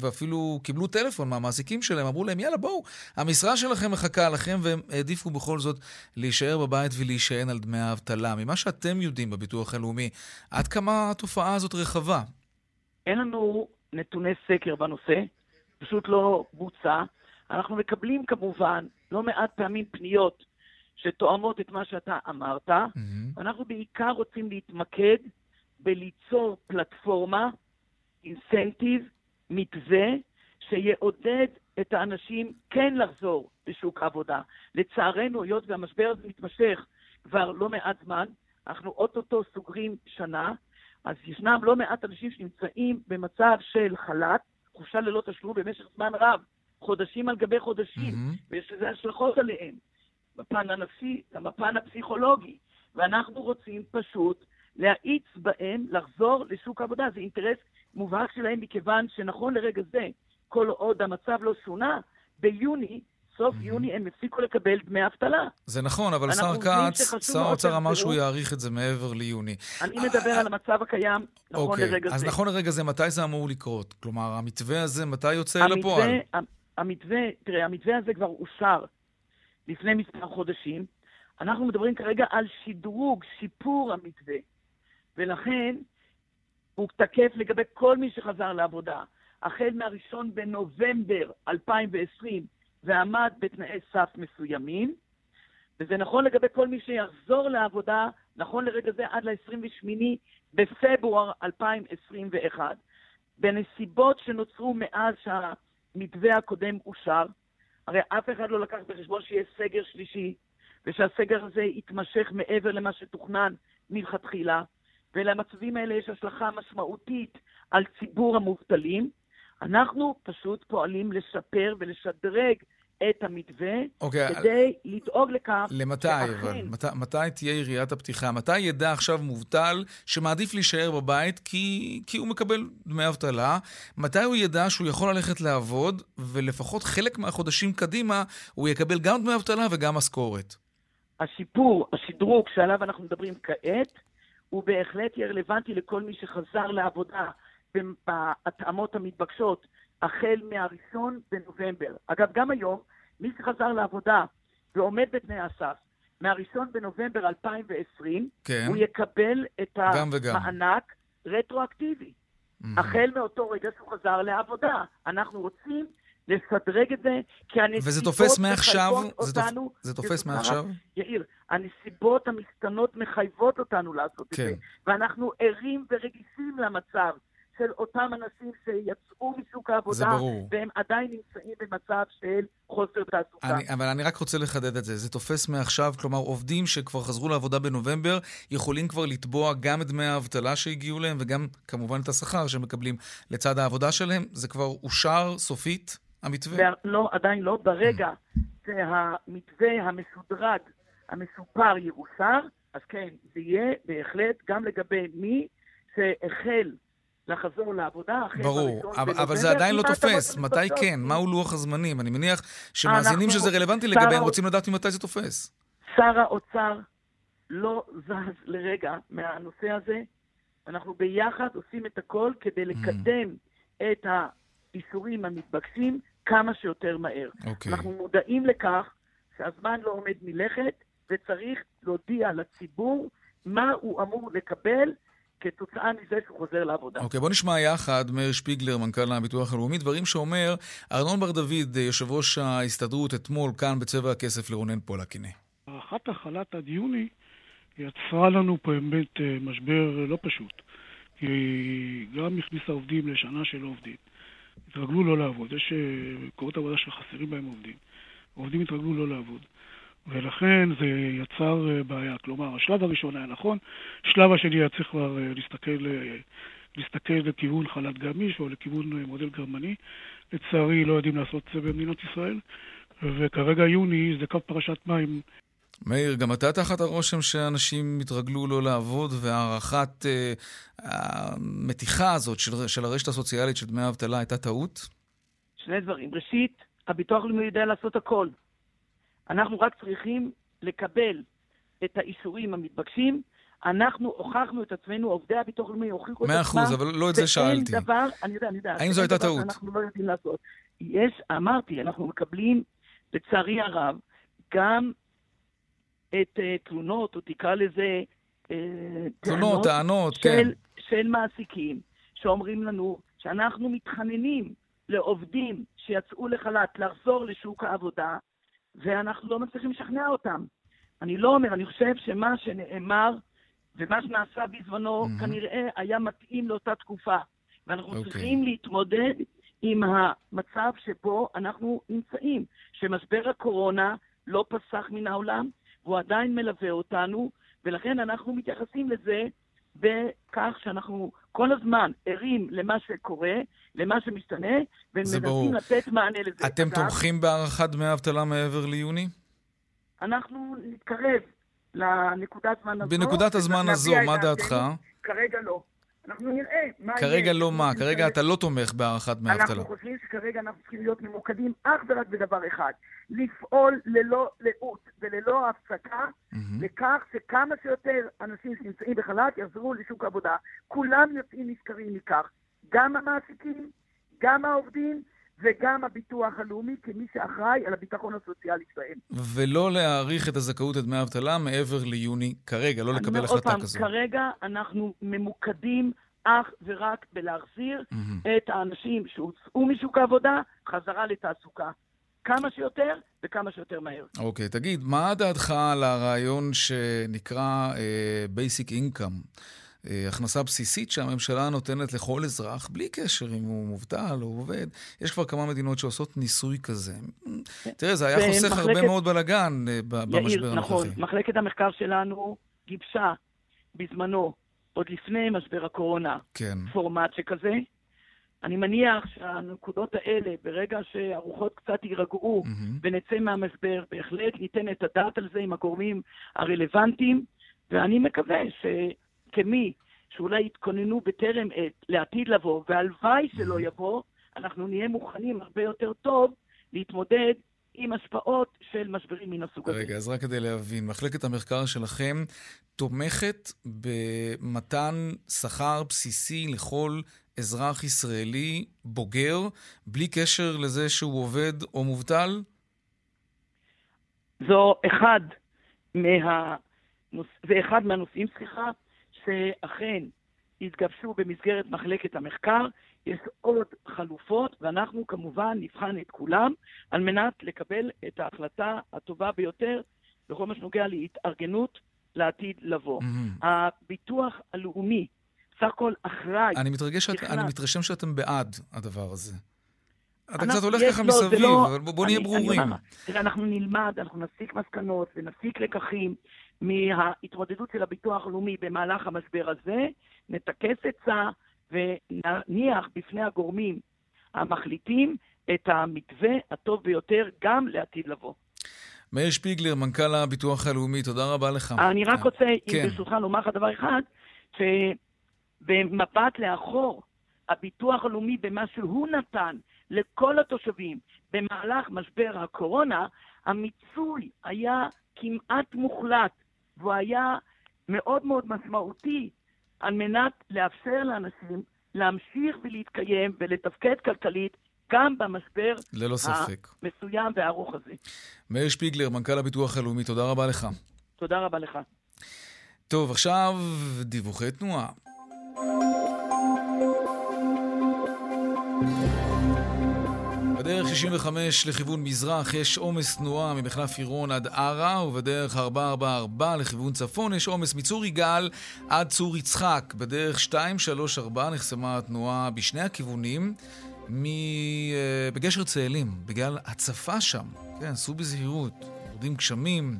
Speaker 1: ואפילו קיבלו טלפון מהמעסיקים שלהם, אמרו להם, יאללה, בואו, המשרה שלכם מחכה לכם, והם העדיפו בכל זאת להישאר בבית ולהישען על דמי האבטלה. ממה שאתם יודעים בביטוח הלאומי, עד כמה התופעה הזאת רחבה?
Speaker 7: אין לנו נתוני סקר בנושא, פשוט לא בוצע. אנחנו מקבלים כמובן לא מעט פעמים פניות שתואמות את מה שאתה אמרת. Mm-hmm. אנחנו בעיקר רוצים להתמקד בליצור פלטפורמה, אינסנטיב, מתווה, שיעודד את האנשים כן לחזור לשוק העבודה. לצערנו, היות והמשבר הזה מתמשך כבר לא מעט זמן, אנחנו אוטוטו סוגרים שנה, אז ישנם לא מעט אנשים שנמצאים במצב של חל"ת, חופשה ללא תשלום במשך זמן רב, חודשים על גבי חודשים, mm-hmm. ויש לזה השלכות עליהם, בפן הנפשי, גם בפן הפסיכולוגי. ואנחנו רוצים פשוט להאיץ בהם לחזור לשוק העבודה. זה אינטרס מובהק שלהם, מכיוון שנכון לרגע זה, כל עוד המצב לא שונה, ביוני, סוף. יוני, הם הפסיקו לקבל דמי אבטלה.
Speaker 1: זה נכון, אבל שר כץ, שר האוצר אמר שהוא יאריך את זה מעבר ליוני.
Speaker 7: אני מדבר על המצב הקיים, נכון
Speaker 1: אוקיי,
Speaker 7: לרגע
Speaker 1: זה. אז נכון לרגע זה, מתי זה אמור לקרות? כלומר, המתווה הזה, מתי יוצא לפועל?
Speaker 7: המתווה, תראה, המתווה הזה כבר אושר לפני מספר חודשים. אנחנו מדברים כרגע על שדרוג, שיפור המתווה. ולכן הוא תקף לגבי כל מי שחזר לעבודה. החל מהראשון בנובמבר 2020 ועמד בתנאי סף מסוימים, וזה נכון לגבי כל מי שיחזור לעבודה, נכון לרגע זה עד ל-28 בפברואר 2021. בנסיבות שנוצרו מאז שהמתווה הקודם אושר, הרי אף אחד לא לקח בחשבון שיהיה סגר שלישי, ושהסגר הזה יתמשך מעבר למה שתוכנן מלכתחילה, ולמצבים האלה יש השלכה משמעותית על ציבור המובטלים. אנחנו פשוט פועלים לשפר ולשדרג את המתווה, okay, אוקיי, כדי לדאוג לכך
Speaker 1: למתי, שאכן... אבל? מת, מתי תהיה יריית הפתיחה? מתי ידע עכשיו מובטל שמעדיף להישאר בבית כי, כי הוא מקבל דמי אבטלה? מתי הוא ידע שהוא יכול ללכת לעבוד, ולפחות חלק מהחודשים קדימה הוא יקבל גם דמי אבטלה וגם משכורת?
Speaker 7: השיפור, השדרוג שעליו אנחנו מדברים כעת, הוא בהחלט יהיה רלוונטי לכל מי שחזר לעבודה בהתאמות המתבקשות החל מהראשון בנובמבר. אגב, גם היום, מי שחזר לעבודה ועומד בתנאי הסף, מהראשון בנובמבר 2020, כן. הוא יקבל את המענק רטרואקטיבי. Mm-hmm. החל מאותו רגע שהוא חזר לעבודה. אנחנו רוצים לשדרג את זה, כי הנסיבות מחייבות אותנו...
Speaker 1: זה תופס מעכשיו?
Speaker 7: יאיר, הנסיבות המשתנות מחייבות אותנו לעשות כן. את זה, ואנחנו ערים ורגישים למצב של אותם אנשים שיצאו משוק העבודה, והם עדיין נמצאים במצב של חוסר תעסוקה.
Speaker 1: אני, אבל אני רק רוצה לחדד את זה. זה תופס מעכשיו, כלומר, עובדים שכבר חזרו לעבודה בנובמבר, יכולים כבר לתבוע גם את דמי האבטלה שהגיעו להם, וגם כמובן את השכר שהם מקבלים לצד העבודה שלהם. זה כבר אושר סופית? המתווה?
Speaker 7: לא, עדיין לא. ברגע שהמתווה המשודרג, המסופר, יאושר, אז כן, זה יהיה בהחלט גם לגבי מי שהחל לחזור לעבודה אחרי
Speaker 1: ברור, אבל, אבל זה עדיין לא תופס. מתי כן? מהו לוח הזמנים? אני מניח שמאזינים שזה רלוונטי לגביהם רוצים לדעת ממתי זה תופס.
Speaker 7: שר האוצר לא זז לרגע מהנושא הזה. אנחנו ביחד עושים את הכל כדי לקדם את האיסורים המתבקשים כמה שיותר מהר.
Speaker 1: אוקיי.
Speaker 7: אנחנו מודעים לכך שהזמן לא עומד מלכת, וצריך להודיע לציבור מה הוא אמור לקבל כתוצאה מזה שהוא חוזר לעבודה.
Speaker 1: אוקיי, בוא נשמע יחד, מאיר שפיגלר, מנכ"ל הביטוח הלאומי, דברים שאומר ארנון בר דוד, יושב ראש ההסתדרות, אתמול כאן בצבע הכסף לרונן פולק, הנה.
Speaker 8: הארכת החל"ת עד יוני יצרה לנו פה באמת אה, משבר לא פשוט. כי היא גם הכניסה עובדים לשנה שלא עובדים. התרגלו לא לעבוד. יש אה, מקומות עבודה שחסרים בהם עובדים. עובדים התרגלו לא לעבוד. ולכן זה יצר אה, בעיה. כלומר, השלב הראשון היה נכון, השלב השני היה צריך כבר אה, להסתכל, להסתכל לכיוון חל"ת גמיש או לכיוון מודל גרמני. לצערי, לא יודעים לעשות את זה במדינת ישראל, וכרגע יוני זה קו פרשת מים
Speaker 1: מאיר, גם אתה תחת הרושם שאנשים התרגלו לא לעבוד, והערכת אה, המתיחה הזאת של, של הרשת הסוציאלית של דמי האבטלה הייתה טעות?
Speaker 7: שני דברים. ראשית, הביטוח הלאומי יודע לעשות הכל. אנחנו רק צריכים לקבל את האישורים המתבקשים. אנחנו הוכחנו את עצמנו, עובדי הביטוח הלאומי הוכיחו את עצמם.
Speaker 1: מאה אחוז, אבל לא את זה שאלתי.
Speaker 7: ואין דבר, אני יודע, אני יודע.
Speaker 1: האם זו הייתה טעות?
Speaker 7: אנחנו לא יודעים לעשות. יש, אמרתי, אנחנו מקבלים, לצערי הרב, גם את uh, תלונות, או תקרא לזה... Uh,
Speaker 1: תלונות, טענות,
Speaker 7: של,
Speaker 1: כן.
Speaker 7: של מעסיקים, שאומרים לנו שאנחנו מתחננים לעובדים שיצאו לחל"ת לחזור לשוק העבודה, ואנחנו לא מצליחים לשכנע אותם. אני לא אומר, אני חושב שמה שנאמר ומה שנעשה בזמנו mm-hmm. כנראה היה מתאים לאותה תקופה. ואנחנו okay.
Speaker 1: אוקיי.
Speaker 7: צריכים להתמודד עם המצב שבו אנחנו נמצאים, שמשבר הקורונה לא פסח מן העולם, והוא עדיין מלווה אותנו, ולכן אנחנו מתייחסים לזה בכך שאנחנו כל הזמן ערים למה שקורה, למה שמשתנה, ומנסים לתת מענה לזה.
Speaker 1: אתם
Speaker 7: אגב,
Speaker 1: תומכים בהארכת דמי האבטלה מעבר ליוני?
Speaker 7: אנחנו נתקרב לנקודת הזמן הזו.
Speaker 1: בנקודת הזמן הזו, מה. דעתך?
Speaker 7: כרגע לא. אנחנו נראה מה יהיה.
Speaker 1: כרגע לא מה? כרגע. אתה לא תומך בהארכת דמי האבטלה.
Speaker 7: אנחנו חושבים שכרגע אנחנו צריכים להיות ממוקדים אך ורק בדבר אחד, לפעול ללא לאות וללא הפסקה
Speaker 1: מהמם.
Speaker 7: לכך שכמה שיותר אנשים שנמצאים בחל"ת יחזרו לשוק העבודה. כולם יוצאים נשכרים מכך, גם המעסיקים, גם העובדים וגם הביטוח הלאומי כמי שאחראי על הביטחון הסוציאלי שלהם.
Speaker 1: ולא להאריך את הזכאות לדמי האבטלה מעבר ליוני כרגע, לא לקבל החלטה
Speaker 7: פעם,
Speaker 1: כזו.
Speaker 7: כרגע אנחנו ממוקדים אך ורק בלהחזיר
Speaker 1: מהמם.
Speaker 7: את האנשים שהוצאו משוק העבודה חזרה לתעסוקה. כמה שיותר וכמה שיותר מהר.
Speaker 1: אוקיי, תגיד, מה דעתך על הרעיון שנקרא אה, Basic Income? אה, הכנסה בסיסית שהממשלה נותנת לכל אזרח, בלי קשר אם הוא מובטל או עובד. יש כבר כמה מדינות שעושות ניסוי כזה. תראה, זה היה חוסך
Speaker 7: ומחלקת-
Speaker 1: הרבה מאוד בלאגן אה, במשבר
Speaker 7: יאיר, נכון,
Speaker 1: הנוכחי.
Speaker 7: מחלקת המחקר שלנו גיבשה בזמנו, עוד לפני משבר הקורונה,
Speaker 1: כן.
Speaker 7: פורמט שכזה. אני מניח שהנקודות האלה, ברגע שהרוחות קצת יירגעו
Speaker 1: מהמם.
Speaker 7: ונצא מהמשבר, בהחלט ניתן את הדעת על זה עם הגורמים הרלוונטיים, ואני מקווה שכמי שאולי יתכוננו בטרם עת לעתיד לבוא, והלוואי שלא יבוא, אנחנו נהיה מוכנים הרבה יותר טוב להתמודד עם השפעות של משברים מן הסוג הזה.
Speaker 1: רגע, אז רק כדי להבין, מחלקת המחקר שלכם תומכת במתן שכר בסיסי לכל אזרח ישראלי בוגר, בלי קשר לזה שהוא עובד או מובטל?
Speaker 7: זו אחד מהנוש... זה אחד מהנושאים, סליחה, שאכן התגבשו במסגרת מחלקת המחקר. יש עוד חלופות, ואנחנו כמובן נבחן את כולם על מנת לקבל את ההחלטה הטובה ביותר בכל מה שנוגע להתארגנות לעתיד לבוא.
Speaker 1: מהמם.
Speaker 7: הביטוח הלאומי סך הכל אחראי.
Speaker 1: אני מתרגש, שאת-. אני מתרשם שאתם בעד הדבר הזה. אתה קצת הולך ככה
Speaker 7: לא,
Speaker 1: מסביב,
Speaker 7: לא-
Speaker 1: אבל בוא- בוא נהיה
Speaker 7: אני- אני
Speaker 1: ברורים.
Speaker 7: אומר, תראה, אנחנו נלמד, אנחנו נסיק מסקנות ונסיק לקחים מההתמודדות של הביטוח הלאומי במהלך המשבר הזה, נטכס עצה ונניח בפני הגורמים המחליטים את המתווה הטוב ביותר גם לעתיד לבוא.
Speaker 1: מאיר שפיגלר, מנכ"ל הביטוח הלאומי, תודה רבה לך.
Speaker 7: אני רק רוצה, אם
Speaker 1: כן.
Speaker 7: ברשותך, לומר לך דבר אחד, שבמבט לאחור, הביטוח הלאומי במה שהוא נתן לכל התושבים במהלך משבר הקורונה, המיצוי היה כמעט מוחלט והוא היה מאוד מאוד משמעותי על מנת לאפשר לאנשים להמשיך ולהתקיים ולתפקד כלכלית גם במשבר
Speaker 1: ללא ספק.
Speaker 7: המסוים והארוך הזה.
Speaker 1: מאיר שפיגלר, מנכ"ל הביטוח הלאומי, תודה רבה לך.
Speaker 7: תודה רבה לך.
Speaker 1: טוב, עכשיו דיווחי תנועה. בדרך 65 לכיוון מזרח יש עומס תנועה ממחלף עירון עד ערה, ובדרך 444 לכיוון צפון יש עומס מצור יגאל עד צור יצחק. בדרך 234 נחסמה התנועה בשני הכיוונים מ... אה, בגשר צאלים, בגלל הצפה שם. כן, סעו בזהירות, יורדים גשמים.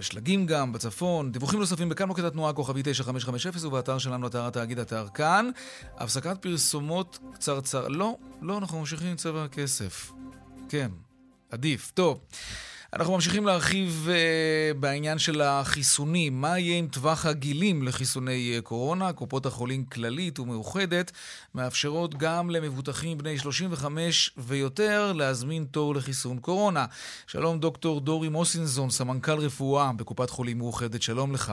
Speaker 1: ושלגים גם בצפון. דיווחים נוספים בכאן מוקד התנועה כוכבי 9550 ובאתר שלנו, אתר התאגיד, אתר כאן. הפסקת פרסומות קצרצר. לא, לא, אנחנו ממשיכים עם צבע הכסף. כן, עדיף. טוב. אנחנו ממשיכים להרחיב uh, בעניין של החיסונים. מה יהיה עם טווח הגילים לחיסוני uh, קורונה? קופות החולים כללית ומאוחדת מאפשרות גם למבוטחים בני 35 ויותר להזמין תור לחיסון קורונה. שלום דוקטור דורי מוסינזון, סמנכ"ל רפואה בקופת חולים מאוחדת. שלום לך.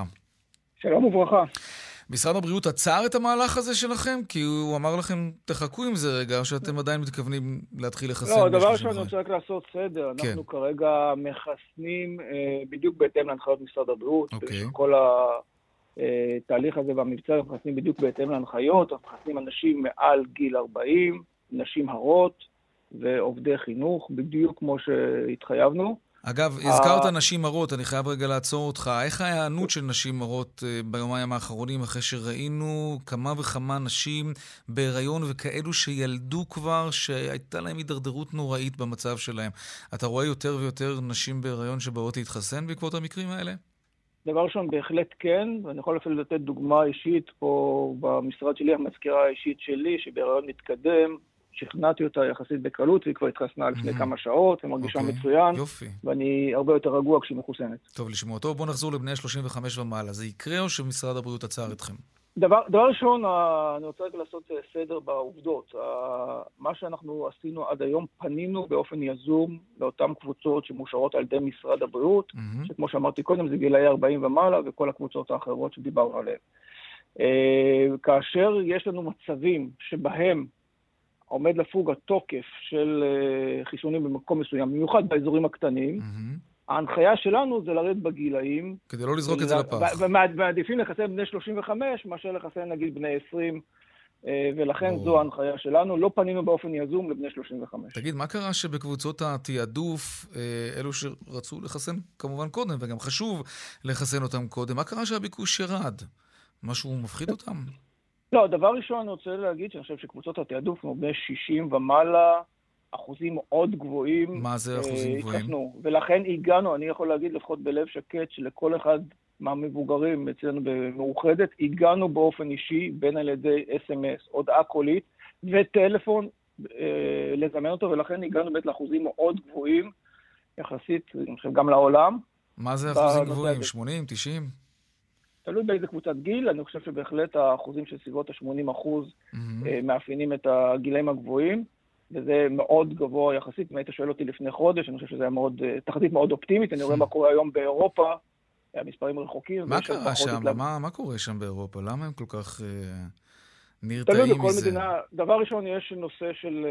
Speaker 9: שלום וברכה.
Speaker 1: משרד הבריאות עצר את המהלך הזה שלכם? כי הוא אמר לכם, תחכו עם זה רגע, שאתם עדיין מתכוונים להתחיל לחסן?
Speaker 9: לא, דבר ראשון אני רוצה רק לעשות סדר. כן. אנחנו כרגע מחסנים אה, בדיוק בהתאם להנחיות משרד הבריאות. אוקיי. כל התהליך הזה והמבצע, אנחנו מחסנים בדיוק בהתאם להנחיות. אנחנו מחסנים אנשים מעל גיל 40, נשים הרות ועובדי חינוך, בדיוק כמו שהתחייבנו.
Speaker 1: אגב, הזכרת נשים הרות, אני חייב רגע לעצור אותך. איך ההיענות של נשים הרות אה, ביומיים האחרונים, אחרי שראינו כמה וכמה נשים בהיריון וכאלו שילדו כבר, שהייתה להם הידרדרות נוראית במצב שלהם? אתה רואה יותר ויותר נשים בהיריון שבאות להתחסן בעקבות המקרים האלה?
Speaker 9: דבר ראשון, בהחלט כן, ואני יכול אפילו לתת דוגמה אישית פה במשרד שלי, המזכירה האישית שלי, שבהיריון מתקדם, שכנעתי אותה יחסית בקלות, והיא כבר התחסנה לפני mm-hmm. כמה שעות, ומרגישה okay. אוקיי, מצוין.
Speaker 1: יופי.
Speaker 9: ואני הרבה יותר רגוע כשהיא מחוסנת.
Speaker 1: טוב לשמוע. טוב, בואו נחזור לבני 35 ומעלה. זה יקרה או שמשרד הבריאות עצר אתכם?
Speaker 9: דבר, דבר ראשון, אני רוצה רק לעשות אה, סדר בעובדות. מה שאנחנו עשינו עד היום, פנינו באופן יזום לאותן קבוצות שמאושרות על ידי משרד הבריאות, mm-hmm. שכמו שאמרתי קודם, זה גילאי 40 ומעלה, וכל הקבוצות האחרות שדיברנו עליהן. אה, כאשר יש לנו מצבים שבהם עומד לפוג התוקף של uh, חיסונים במקום מסוים, במיוחד באזורים הקטנים. Mm-hmm. ההנחיה שלנו זה לרדת בגילאים.
Speaker 1: כדי לא לזרוק את זה לפח.
Speaker 9: ומעדיפים לחסן בני 35 מאשר לחסן נגיד בני 20. אה, ולכן זו ההנחיה שלנו, לא פנינו באופן יזום לבני 35.
Speaker 1: תגיד, מה קרה שבקבוצות התעדוף, אה, אלו שרצו לחסן כמובן קודם, וגם חשוב לחסן אותם קודם, מה קרה שהביקוש ירד? משהו מפחיד אותם?
Speaker 9: לא, דבר ראשון אני רוצה להגיד שאני חושב שקבוצות התעדוף הם בני 60 ומעלה, אחוזים מאוד גבוהים.
Speaker 1: מה זה אחוזים אה, גבוהים? התחסנו.
Speaker 9: ולכן הגענו, אני יכול להגיד לפחות בלב שקט, שלכל אחד מהמבוגרים אצלנו במאוחדת, הגענו באופן אישי, בין על ידי אס.אם.אס, הודעה קולית וטלפון, אה, לזמן אותו, ולכן הגענו באמת לאחוזים מאוד גבוהים, יחסית, אני חושב, גם לעולם.
Speaker 1: מה זה אחוזים גבוהים? 80? 90?
Speaker 9: תלוי באיזה קבוצת גיל, אני חושב שבהחלט האחוזים של סביבות ה-80 אחוז mm-hmm. מאפיינים את הגילאים הגבוהים, וזה מאוד גבוה יחסית. אם היית שואל אותי לפני חודש, אני חושב שזה היה מאוד, אה, תחזית מאוד אופטימית. אני רואה (laughs) מה קורה היום באירופה, המספרים רחוקים.
Speaker 1: מה קרה שם? מה, מה קורה שם באירופה? למה הם כל כך... אה, נרתעים מזה.
Speaker 9: תלוי בכל מדינה. דבר ראשון, יש נושא של,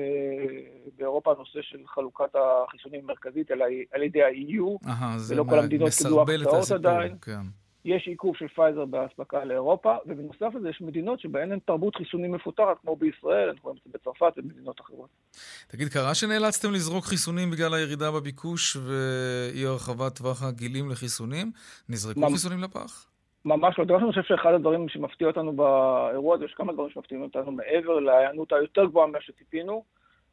Speaker 9: באירופה, נושא של חלוקת החיסונים המרכזית על, על ידי ה-EU, ולא כל המדינות קיבלו הקצאות עדיין. כן. יש עיכוב של פייזר באספקה לאירופה, ובנוסף לזה יש מדינות שבהן אין תרבות חיסונים מפותחת, כמו בישראל, אנחנו רואים את זה בצרפת ובמדינות אחרות.
Speaker 1: תגיד, קרה שנאלצתם לזרוק חיסונים בגלל הירידה בביקוש ואי הרחבת טווח הגילים לחיסונים? נזרקו ממש, חיסונים לפח?
Speaker 9: ממש לא. דבר שאני חושב שאחד הדברים שמפתיע אותנו באירוע הזה, יש כמה דברים שמפתיעים אותנו מעבר להיענות היותר גבוהה ממה שציפינו.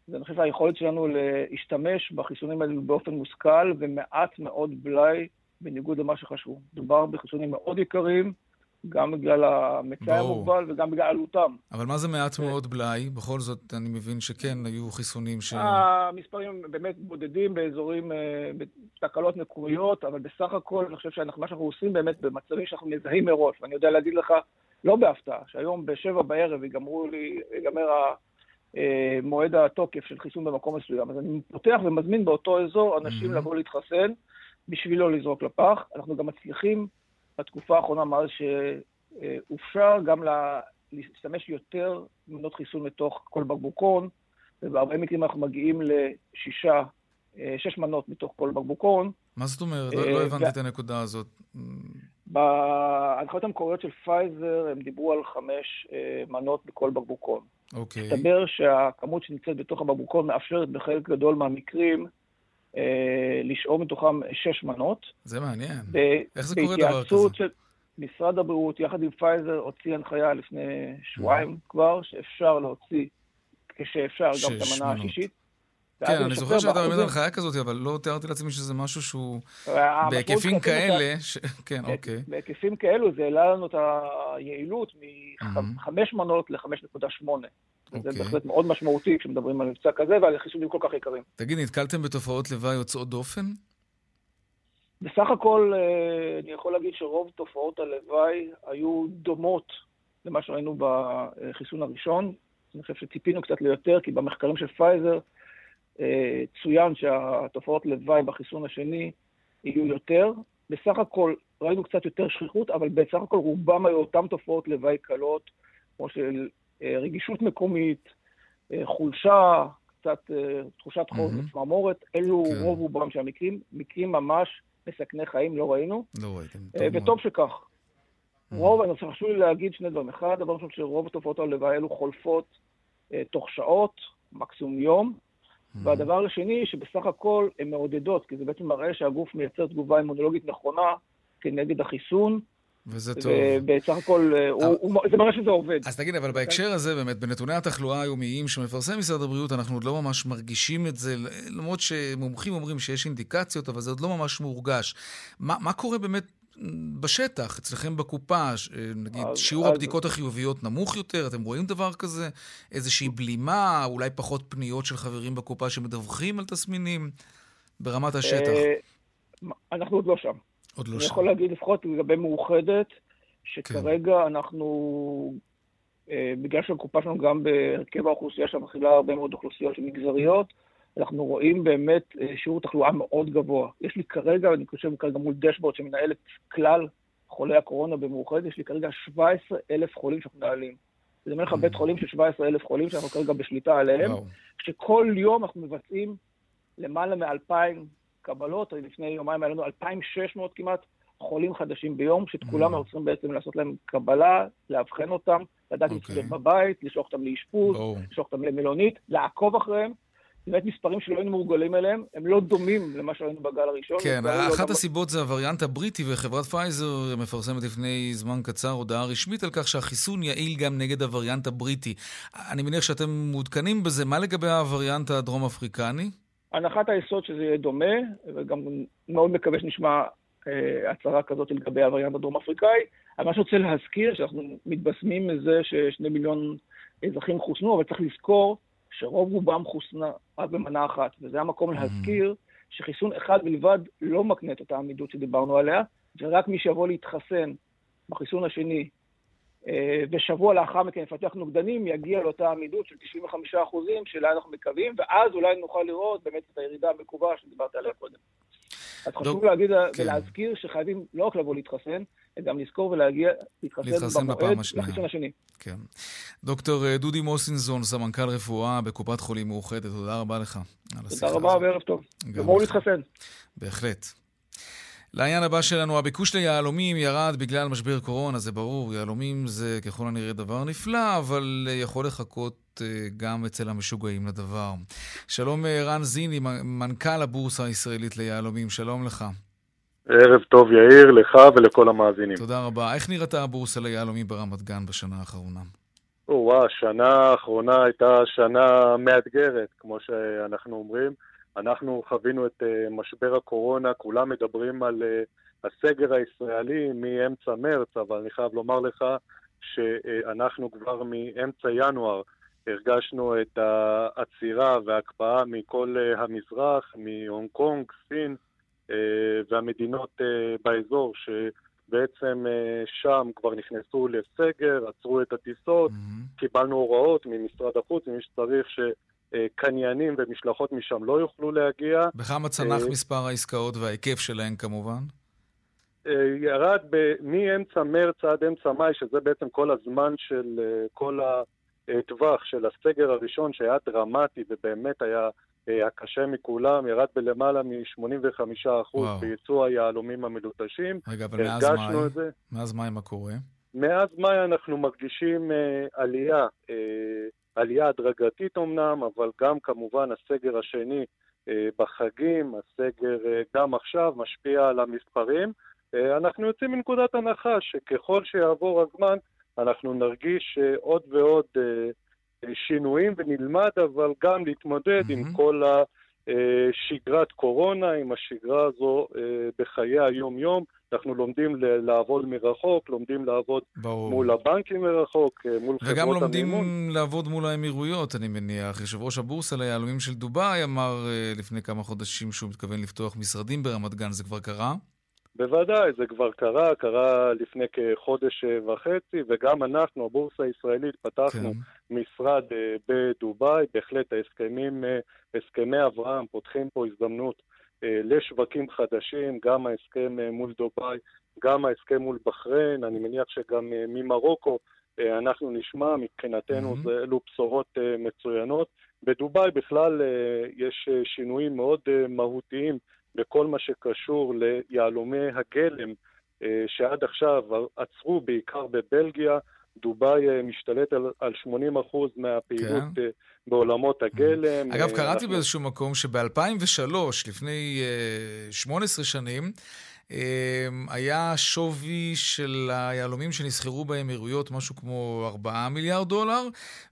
Speaker 9: זה אני חושב שהיכולת שלנו להשתמש בחיסונים האלה באופן מושכל ומעט מאוד בלאי בניגוד למה שחשבו. מדובר בחיסונים מאוד יקרים, גם בגלל המצאי המוגבל וגם בגלל עלותם.
Speaker 1: אבל מה זה מעט. מאוד בלאי? בכל זאת, אני מבין שכן, היו חיסונים ש...
Speaker 9: המספרים באמת בודדים באזורים, אה, בתקלות מקוריות, אבל בסך הכל, אני חושב שמה שאנחנו עושים באמת במצבים שאנחנו מזהים מראש, ואני יודע להגיד לך, לא בהפתעה, שהיום בשבע בערב ייגמרו לי, ייגמר אה, מועד התוקף של חיסון במקום מסוים. אז אני פותח ומזמין באותו אזור אנשים mm-hmm. לבוא להתחסן. בשביל לא לזרוק לפח. אנחנו גם מצליחים בתקופה האחרונה, מאז שהופשר, גם להשתמש יותר מנות חיסון לתוך כל בקבוקון, ובהרבה מקרים אנחנו מגיעים לשישה, אה, שש מנות מתוך כל בקבוקון.
Speaker 1: מה זאת אומרת? לא, לא הבנתי את הנקודה הזאת.
Speaker 9: בהנחיות המקוריות של פייזר הם דיברו על חמש אה, מנות בכל בקבוקון.
Speaker 1: אוקיי.
Speaker 9: מסתבר שהכמות שנמצאת בתוך הבקבוקון מאפשרת בחלק גדול מהמקרים אה, לשאוב מתוכם שש מנות.
Speaker 1: זה מעניין. איך זה קורה דבר כזה?
Speaker 9: של משרד הבריאות, יחד עם פייזר, הוציא הנחיה לפני שבועיים כבר, שאפשר להוציא, כשאפשר, גם את המנה השישית.
Speaker 1: כן, אני זוכר שהייתה באמת הנחיה כזאת, אבל לא תיארתי לעצמי שזה משהו שהוא בהיקפים כאלה. כן, אוקיי.
Speaker 9: בהיקפים כאלו זה העלה לנו את היעילות מחמש מנות ל-5.8. זה
Speaker 1: אוקיי.
Speaker 9: בהחלט מאוד משמעותי כשמדברים על מבצע כזה ועל חיסונים כל כך יקרים.
Speaker 1: תגיד, נתקלתם בתופעות לוואי יוצאות דופן?
Speaker 9: בסך הכל, אה, אני יכול להגיד שרוב תופעות הלוואי היו דומות למה שראינו בחיסון הראשון. אני חושב שציפינו קצת ליותר, כי במחקרים של פייזר אה, צוין שהתופעות לוואי בחיסון השני יהיו יותר. בסך הכל ראינו קצת יותר שכיחות, אבל בסך הכל רובם היו אותן תופעות לוואי קלות, כמו של אה, רגישות מקומית, חולשה, קצת תחושת חוז וצמרמורת. אלו
Speaker 1: כן.
Speaker 9: רוב רובם של המקרים, מקרים ממש מסכני חיים לא ראינו.
Speaker 1: לא ראיתם.
Speaker 9: אה,
Speaker 1: טוב
Speaker 9: וטוב. שכך. רוב, אני חשוב לי להגיד שני דברים. אחד, הדבר ראשון שרוב התופעות הלוואי האלו חולפות אה, תוך שעות, מקסימום יום. והדבר השני, שבסך הכל הן מעודדות, כי זה בעצם מראה שהגוף מייצר תגובה אימונולוגית נכונה כנגד החיסון.
Speaker 1: וזה טוב.
Speaker 9: ובסך הכל, אה, הוא- הוא- זה מראה שזה עובד.
Speaker 1: אז תגיד, אבל בהקשר הזה, באמת, בנתוני התחלואה היומיים שמפרסם משרד הבריאות, אנחנו עוד לא ממש מרגישים את זה, למרות שמומחים אומרים שיש אינדיקציות, אבל זה עוד לא ממש מורגש. מה, מה קורה באמת בשטח, אצלכם בקופה? ש- נגיד,
Speaker 9: אז-
Speaker 1: שיעור
Speaker 9: אז-
Speaker 1: הבדיקות החיוביות נמוך יותר? אתם רואים דבר כזה? איזושהי בלימה? אולי פחות פניות של חברים בקופה שמדווחים על תסמינים? ברמת השטח.
Speaker 9: אה, אנחנו עוד לא שם.
Speaker 1: עוד לא
Speaker 9: אני
Speaker 1: שם.
Speaker 9: יכול להגיד לפחות לגבי מאוחדת, שכרגע אנחנו, אה, בגלל שהקופה שלנו גם בהרכב האוכלוסייה שם מכילה הרבה מאוד אוכלוסיות מגזריות, אנחנו רואים באמת אה, שיעור תחלואה מאוד גבוה. יש לי כרגע, אני חושב כרגע מול דשבורד שמנהל את כלל חולי הקורונה במאוחדת, יש לי כרגע 17 אלף חולים שאנחנו מנהלים. זה אומר לך בית חולים של 17 אלף חולים שאנחנו כרגע בשליטה עליהם. שכל יום אנחנו מבצעים למעלה מ-2,000 קבלות, לפני יומיים היה לנו 2,600 כמעט חולים חדשים ביום, שאת כולם אנחנו צריכים בעצם לעשות להם קבלה, לאבחן אותם, לדעת אם
Speaker 1: אוקיי.
Speaker 9: צריך להיות בבית, לשלוח אותם לאשפוז. לשלוח אותם למלונית, לעקוב אחריהם. באמת מספרים שלא היינו מורגלים אליהם, הם לא דומים למה שראינו בגל הראשון.
Speaker 1: כן,
Speaker 9: לא
Speaker 1: אחת
Speaker 9: גם-
Speaker 1: הסיבות זה הווריאנט הבריטי, וחברת פייזר מפרסמת לפני זמן קצר הודעה רשמית על כך שהחיסון יעיל גם נגד הווריאנט הבריטי. אני מניח שאתם מעודכנים בזה. מה לגבי הווריאנט הדרום-אפריקני?
Speaker 9: הנחת היסוד שזה יהיה דומה, וגם מאוד מקווה שנשמע אה, הצהרה כזאת לגבי הווריאנט הדרום-אפריקאי. אבל מה שרוצה להזכיר, שאנחנו מתבשמים מזה ששני מיליון אזרחים חוסנו, אבל צריך לזכור שרוב רובם חוסנה רק במנה אחת, וזה המקום להזכיר שחיסון אחד בלבד לא מקנה את אותה עמידות שדיברנו עליה, ורק מי שיבוא להתחסן בחיסון השני אה, ושבוע לאחר מכן יפתח נוגדנים, יגיע לאותה עמידות של 95 אחוזים, שלה אנחנו מקווים, ואז אולי נוכל לראות באמת את הירידה המקווה שדיברת עליה קודם. אז חשוב להגיד
Speaker 1: כן.
Speaker 9: ולהזכיר שחייבים לא רק לבוא להתחסן, גם לזכור ולהגיע
Speaker 1: להתחסן
Speaker 9: במועד. לחיסון השני.
Speaker 1: כן. דוקטור אה, דודי מוסינזון, סמנכ"ל רפואה בקופת חולים מאוחדת, תודה רבה לך
Speaker 9: תודה רבה. וערב טוב.
Speaker 1: גם
Speaker 9: גמור. להתחסן.
Speaker 1: בהחלט. לעניין הבא שלנו, הביקוש ליהלומים ירד בגלל משבר קורונה, זה ברור, יהלומים זה ככל הנראה דבר נפלא, אבל אה, יכול לחכות אה, גם אצל המשוגעים לדבר. שלום רן זיני, מנכ"ל הבורסה הישראלית ליהלומים, שלום לך.
Speaker 10: ערב טוב יאיר, לך ולכל המאזינים.
Speaker 1: תודה רבה. איך נראתה הבורסה ליהלומים ברמת גן בשנה האחרונה?
Speaker 10: או-אה, השנה האחרונה הייתה שנה מאתגרת, כמו שאנחנו אומרים. אנחנו חווינו את אה, משבר הקורונה, כולם מדברים על אה, הסגר הישראלי מאמצע מרץ, אבל אני חייב לומר לך שאנחנו כבר מאמצע ינואר הרגשנו את העצירה וההקפאה מכל אה, המזרח, מהונג קונג, סין והמדינות אה, באזור, שבעצם אה, שם כבר נכנסו לסגר, עצרו את הטיסות, קיבלנו הוראות ממשרד החוץ, ממי שצריך, קניינים ומשלחות משם לא יוכלו להגיע.
Speaker 1: בכמה צנח מספר העסקאות וההיקף שלהן כמובן?
Speaker 10: ירד ב- מאמצע מרץ עד אמצע מאי, שזה בעצם כל הזמן של כל הטווח של הסגר הראשון, שהיה דרמטי ובאמת היה הקשה מכולם, ירד בלמעלה מ-85% בייצוא היהלומים המלוטשים.
Speaker 1: רגע, אבל מאז מאי? זה. מאז מאי מה קורה?
Speaker 10: מאז מאי אנחנו מרגישים עלייה, עלייה הדרגתית אמנם, אבל גם כמובן הסגר השני בחגים, הסגר גם עכשיו משפיע על המספרים. אנחנו יוצאים מנקודת הנחה שככל שיעבור הזמן, אנחנו נרגיש עוד ועוד שינויים ונלמד, אבל גם להתמודד mm-hmm. עם כל השגרת קורונה, עם השגרה הזו בחיי היום-יום. אנחנו לומדים לעבוד מרחוק, לומדים לעבוד ברור. מול הבנקים מרחוק, מול חברות
Speaker 1: המימון. וגם לומדים. לעבוד מול האמירויות, אני מניח. יושב ראש הבורסה ליהלומים של דובאי אמר לפני כמה חודשים שהוא מתכוון לפתוח משרדים ברמת גן, זה כבר קרה?
Speaker 10: בוודאי, זה כבר קרה, קרה לפני כחודש וחצי, וגם אנחנו, הבורסה הישראלית, פתחנו כן. משרד בדובאי, בהחלט ההסכמים, הסכמי אברהם פותחים פה הזדמנות לשווקים חדשים, גם ההסכם מול דובאי, גם ההסכם מול בחריין, אני מניח שגם ממרוקו אנחנו נשמע, מבחינתנו mm-hmm. אלו בשורות מצוינות. בדובאי בכלל יש שינויים מאוד מהותיים בכל מה שקשור ליהלומי הגלם, שעד עכשיו עצרו בעיקר בבלגיה. דובאי משתלט על, על 80% מהפעילות כן. בעולמות הגלם.
Speaker 1: אגב, קראתי אנחנו... באיזשהו מקום שב-2003, לפני 18 שנים, היה שווי של היהלומים שנסחרו באמירויות משהו כמו 4 מיליארד דולר,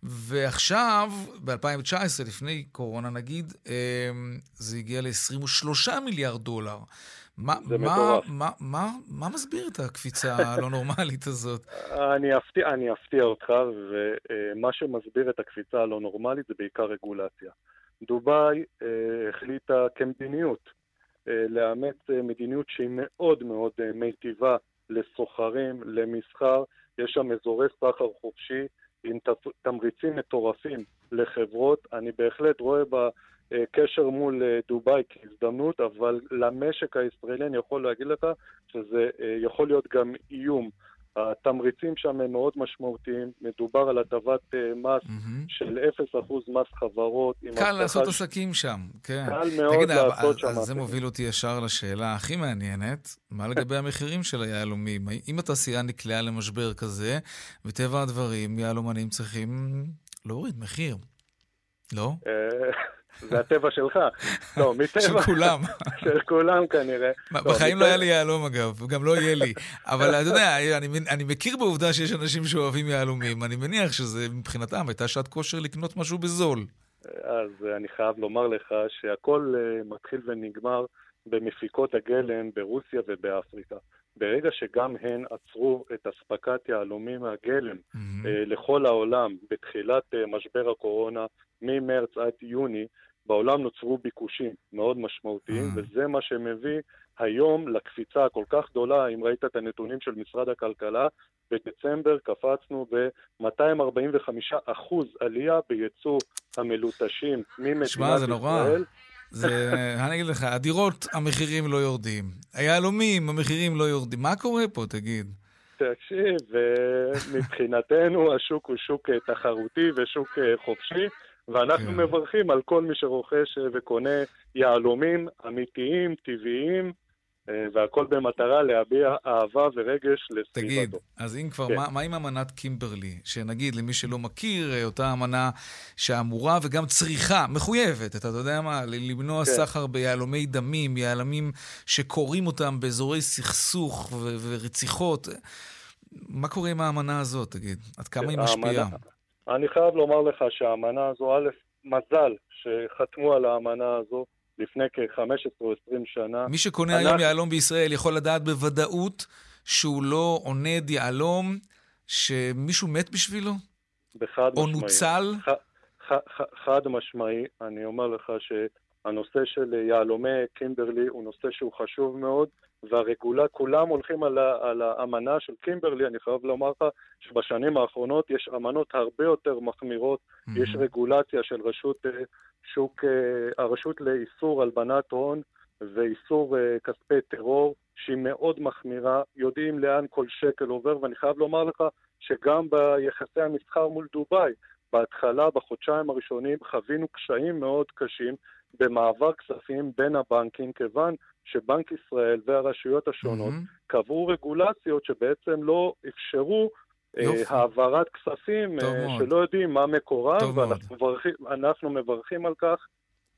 Speaker 1: ועכשיו, ב-2019, לפני קורונה נגיד, זה הגיע ל-23 מיליארד דולר. מה, מה, מה, מה, מה מסביר את הקפיצה הלא (laughs) נורמלית הזאת?
Speaker 10: אני אפתיע, אני אפתיע אותך, ומה שמסביר את הקפיצה הלא נורמלית זה בעיקר רגולציה. דובאי החליטה כמדיניות לאמץ מדיניות שהיא מאוד מאוד מיטיבה לסוחרים, למסחר. יש שם אזורי סחר חופשי עם תמריצים מטורפים לחברות. אני בהחלט רואה בקשר מול דובאי כהזדמנות, אבל למשק הישראלי אני יכול להגיד לך שזה יכול להיות גם איום. התמריצים שם הם מאוד משמעותיים, מדובר על הטבת מס mm-hmm. של 0% מס חברות.
Speaker 1: קל לעשות ש... עסקים שם, כן.
Speaker 10: קל מאוד תגיד, לעשות שם.
Speaker 1: אז זה מוביל אותי ישר לשאלה הכי מעניינת, מה לגבי המחירים של היהלומים? אם התעשייה נקלעה למשבר כזה, וטבע הדברים, יהלומנים צריכים להוריד מחיר, לא?
Speaker 10: זה הטבע שלך. לא, (laughs) מטבע...
Speaker 1: של כולם. (laughs)
Speaker 10: של כולם כנראה.
Speaker 1: לא, בחיים לא היה לי יהלום אגב, וגם לא יהיה לי. אבל אתה יודע, אני, אני מכיר בעובדה שיש אנשים שאוהבים יהלומים. אני מניח שזה מבחינתם הייתה שעת כושר לקנות משהו בזול.
Speaker 10: אז אני חייב לומר לך שהכל מתחיל ונגמר במפיקות הגלם ברוסיה ובאפריקה. ברגע שגם הן עצרו את אספקת יהלומים מהגלם mm-hmm. לכל העולם בתחילת משבר הקורונה, ממרץ עד יוני, בעולם נוצרו ביקושים מאוד משמעותיים, mm. וזה מה שמביא היום לקפיצה הכל כך גדולה. אם ראית את הנתונים של משרד הכלכלה, בדצמבר קפצנו ב-245% עלייה בייצוא המלוטשים ממדינת
Speaker 1: שמה, זה נורא. זה, (laughs) אני אגיד לך, הדירות, המחירים לא יורדים. היהלומים, המחירים לא יורדים. מה קורה פה, תגיד?
Speaker 10: תקשיב, מבחינתנו השוק הוא שוק תחרותי ושוק חופשי. ואנחנו כן. מברכים על כל מי שרוכש וקונה יהלומים אמיתיים, טבעיים, אה, והכל במטרה להביע אהבה ורגש לסביבתו.
Speaker 1: תגיד, אז אם כבר, כן. מה, מה עם אמנת קימברלי? שנגיד, למי שלא מכיר, אה, אותה אמנה שאמורה וגם צריכה, מחויבת, אתה יודע מה, למנוע כן. סחר ביהלומי דמים, יהלמים שקוראים אותם באזורי סכסוך ורציחות. מה קורה עם האמנה הזאת, תגיד? עד כמה היא משפיעה?
Speaker 10: אני חייב לומר לך שהאמנה הזו, א', מזל שחתמו על האמנה הזו לפני כ-15 או 20 שנה.
Speaker 1: מי שקונה אנחנו... היום יהלום בישראל יכול לדעת בוודאות שהוא לא עונד יהלום שמישהו מת בשבילו?
Speaker 10: בחד
Speaker 1: או
Speaker 10: משמעי.
Speaker 1: נוצל?
Speaker 10: ח, ח, ח, חד משמעי, אני אומר לך הנושא של יהלומי קימברלי הוא נושא שהוא חשוב מאוד, והרגולה, כולם הולכים על, ה, על האמנה של קימברלי, אני חייב לומר לך שבשנים האחרונות יש אמנות הרבה יותר מחמירות, mm-hmm. יש רגולציה של רשות שוק, הרשות לאיסור הלבנת הון ואיסור כספי טרור, שהיא מאוד מחמירה, יודעים לאן כל שקל עובר, ואני חייב לומר לך שגם ביחסי המסחר מול דובאי, בהתחלה, בחודשיים הראשונים, חווינו קשיים מאוד קשים במעבר כספים בין הבנקים, כיוון שבנק ישראל והרשויות השונות mm-hmm. קבעו רגולציות שבעצם לא אפשרו אה, יופי. העברת כספים אה, שלא יודעים מה מקורם, ואנחנו מברכים, מברכים על כך.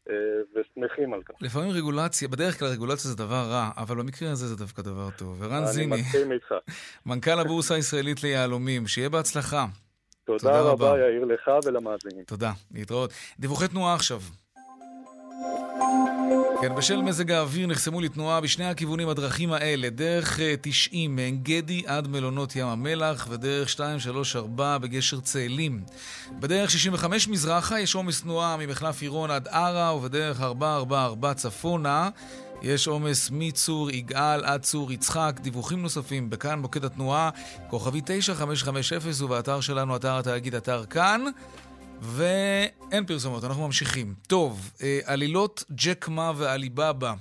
Speaker 10: אה, ושמחים על כך.
Speaker 1: לפעמים רגולציה, בדרך כלל רגולציה זה דבר רע, אבל במקרה הזה זה דווקא דבר טוב. ערן זיני,
Speaker 10: אני מסכים איתך. (laughs)
Speaker 1: מנכ"ל הבורסה הישראלית ליהלומים, שיהיה בהצלחה.
Speaker 10: תודה, תודה רבה, יאיר, לך ולמאזינים.
Speaker 1: תודה, להתראות. דיווחי תנועה עכשיו. כן, בשל מזג האוויר נחסמו לתנועה בשני הכיוונים הדרכים האלה, דרך 90 מעין גדי עד מלונות ים המלח ודרך 234 בגשר צאלים. בדרך 65 מזרחה יש עומס תנועה ממחלף עירון עד ערה ובדרך 444 צפונה יש עומס מצור יגאל עד צור יצחק. דיווחים נוספים בכאן מוקד התנועה, כוכבי 9550 ובאתר שלנו, אתר התאגיד, אתר כאן. ואין פרסומות, אנחנו ממשיכים. טוב, אה, עלילות ג'ק מה ועליבאבא.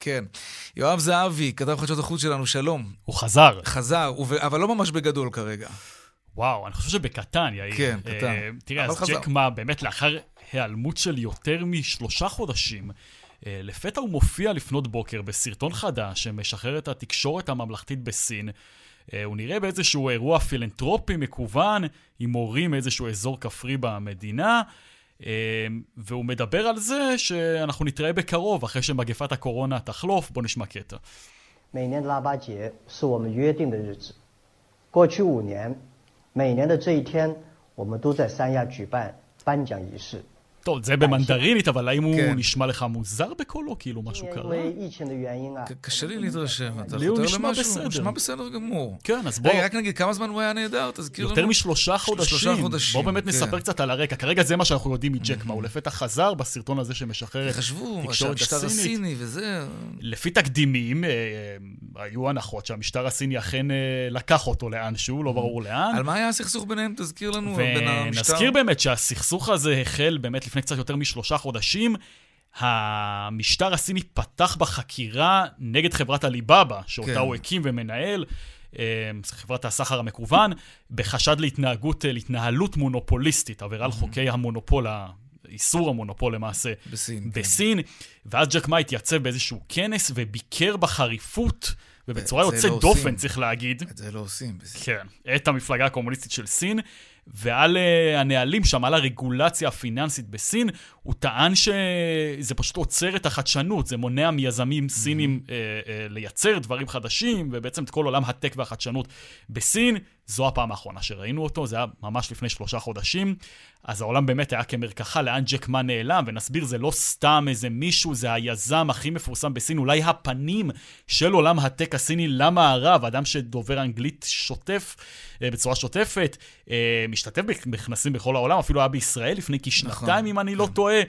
Speaker 1: כן. יואב זהבי, כתב חדשות החוץ שלנו, שלום.
Speaker 11: הוא חזר.
Speaker 1: חזר, אבל לא ממש בגדול כרגע.
Speaker 11: וואו, אני חושב שבקטן, יאיר.
Speaker 1: כן, uh, קטן.
Speaker 11: תראה, אז חזר. ג'ק מה, באמת לאחר היעלמות של יותר משלושה חודשים, uh, לפתע הוא מופיע לפנות בוקר בסרטון חדש שמשחרר את התקשורת הממלכתית בסין. אה, הוא נראה באיזשהו אירוע פילנטרופי מקוון עם הורים מאיזשהו אזור כפרי במדינה. אה, והוא מדבר על זה שאנחנו נתראה בקרוב, אחרי שמגפת הקורונה תחלוף. בוא נשמע קטע. 每年的腊八节是我们约定的日子。过去五年，每年的这一天，我们都在三亚举办颁奖仪式。 טוב, זה במנדרינית, אבל האם הוא כן. נשמע לך מוזר בקולו? כאילו משהו קרה?
Speaker 1: קשה לי להתרשם. לי הוא
Speaker 11: נשמע בסדר. הוא
Speaker 1: נשמע בסדר גמור.
Speaker 11: כן, אז בוא...
Speaker 1: רק נגיד, כמה זמן הוא היה נהדר? תזכיר לנו.
Speaker 11: יותר משלושה חודשים. שלושה חודשים. בוא באמת כן. נספר קצת על הרקע. כרגע זה מה שאנחנו יודעים מג'קמה. הוא לפתע חזר בסרטון הזה שמשחרר את
Speaker 1: תקשורת הסינית. הסיני וזה...
Speaker 11: לפי תקדימים, אה, היו הנחות שהמשטר הסיני אכן אה, לקח אותו לאנשהו, לא ברור לאן.
Speaker 1: על מה היה הסכסוך ביניהם? תזכיר לנו.
Speaker 11: ונזכיר באמת שהסכסוך הזה החל באמת לפני קצת יותר משלושה חודשים. המשטר הסיני פתח בחקירה נגד חברת עליבאבא, שאותה כן. הוא הקים ומנהל, אה, חברת הסחר המקוון, בחשד להתנהגות, אה, להתנהלות מונופוליסטית, עבירה על mm-hmm. חוקי המונופול, איסור המונופול למעשה.
Speaker 1: בסין.
Speaker 11: כן. בסין. כן. ואז ג'ק מה התייצב באיזשהו כנס וביקר בחריפות. ובצורה יוצאת לא דופן, עושים. צריך להגיד.
Speaker 1: את זה לא עושים. בסין.
Speaker 11: כן, את המפלגה הקומוניסטית של סין, ועל uh, הנהלים שם, על הרגולציה הפיננסית בסין, הוא טען שזה פשוט עוצר את החדשנות, זה מונע מיזמים סינים uh, uh, לייצר דברים חדשים, ובעצם את כל עולם הטק והחדשנות בסין. זו הפעם האחרונה שראינו אותו, זה היה ממש לפני שלושה חודשים. אז העולם באמת היה כמרקחה, לאן ג'ק מה נעלם, ונסביר, זה לא סתם איזה מישהו, זה היזם הכי מפורסם בסין, אולי הפנים של עולם הטק הסיני למערב, אדם שדובר אנגלית שוטף, בצורה שוטפת, אה, משתתף בכנסים בכל העולם, אפילו היה בישראל לפני כשנתיים, נכון, אם אני לא כן. טועה.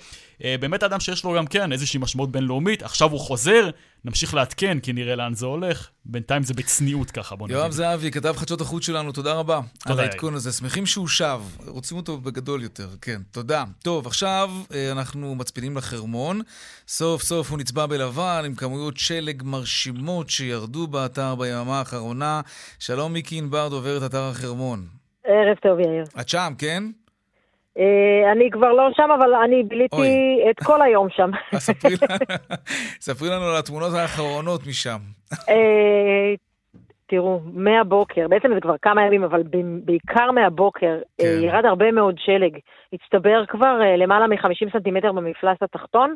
Speaker 11: אה, באמת אדם שיש לו גם כן איזושהי משמעות בינלאומית, עכשיו הוא חוזר, נמשיך לעדכן, כי נראה לאן זה הולך. בינתיים זה בצניעות ככה, בוא נגיד.
Speaker 1: יואב זהבי, כתב חדשות החוץ שלנו, תודה רבה. תודה. על העדכון הזה. שמחים שהוא שב, רוצים אותו בגדול יותר, כן, תודה. טוב, עכשיו אה, אנחנו מצפינים לחרמון. סוף סוף הוא נצבע בלבן, עם כמויות שלג מרשימות שירדו באתר ביממה האחרונה. שלום מיקי ענבר, דוברת אתר החרמון.
Speaker 12: ערב טוב, יאיר.
Speaker 1: את שם, כן?
Speaker 12: אה, אני כבר לא שם, אבל אני ביליתי את כל היום שם. (laughs)
Speaker 1: ספרי לנו על התמונות האחרונות משם. אה,
Speaker 12: תראו, מהבוקר, בעצם זה כבר כמה ימים, אבל בעיקר מהבוקר, אה, כן. ירד הרבה מאוד שלג. הצטבר כבר למעלה מ-50 סנטימטר במפלס התחתון,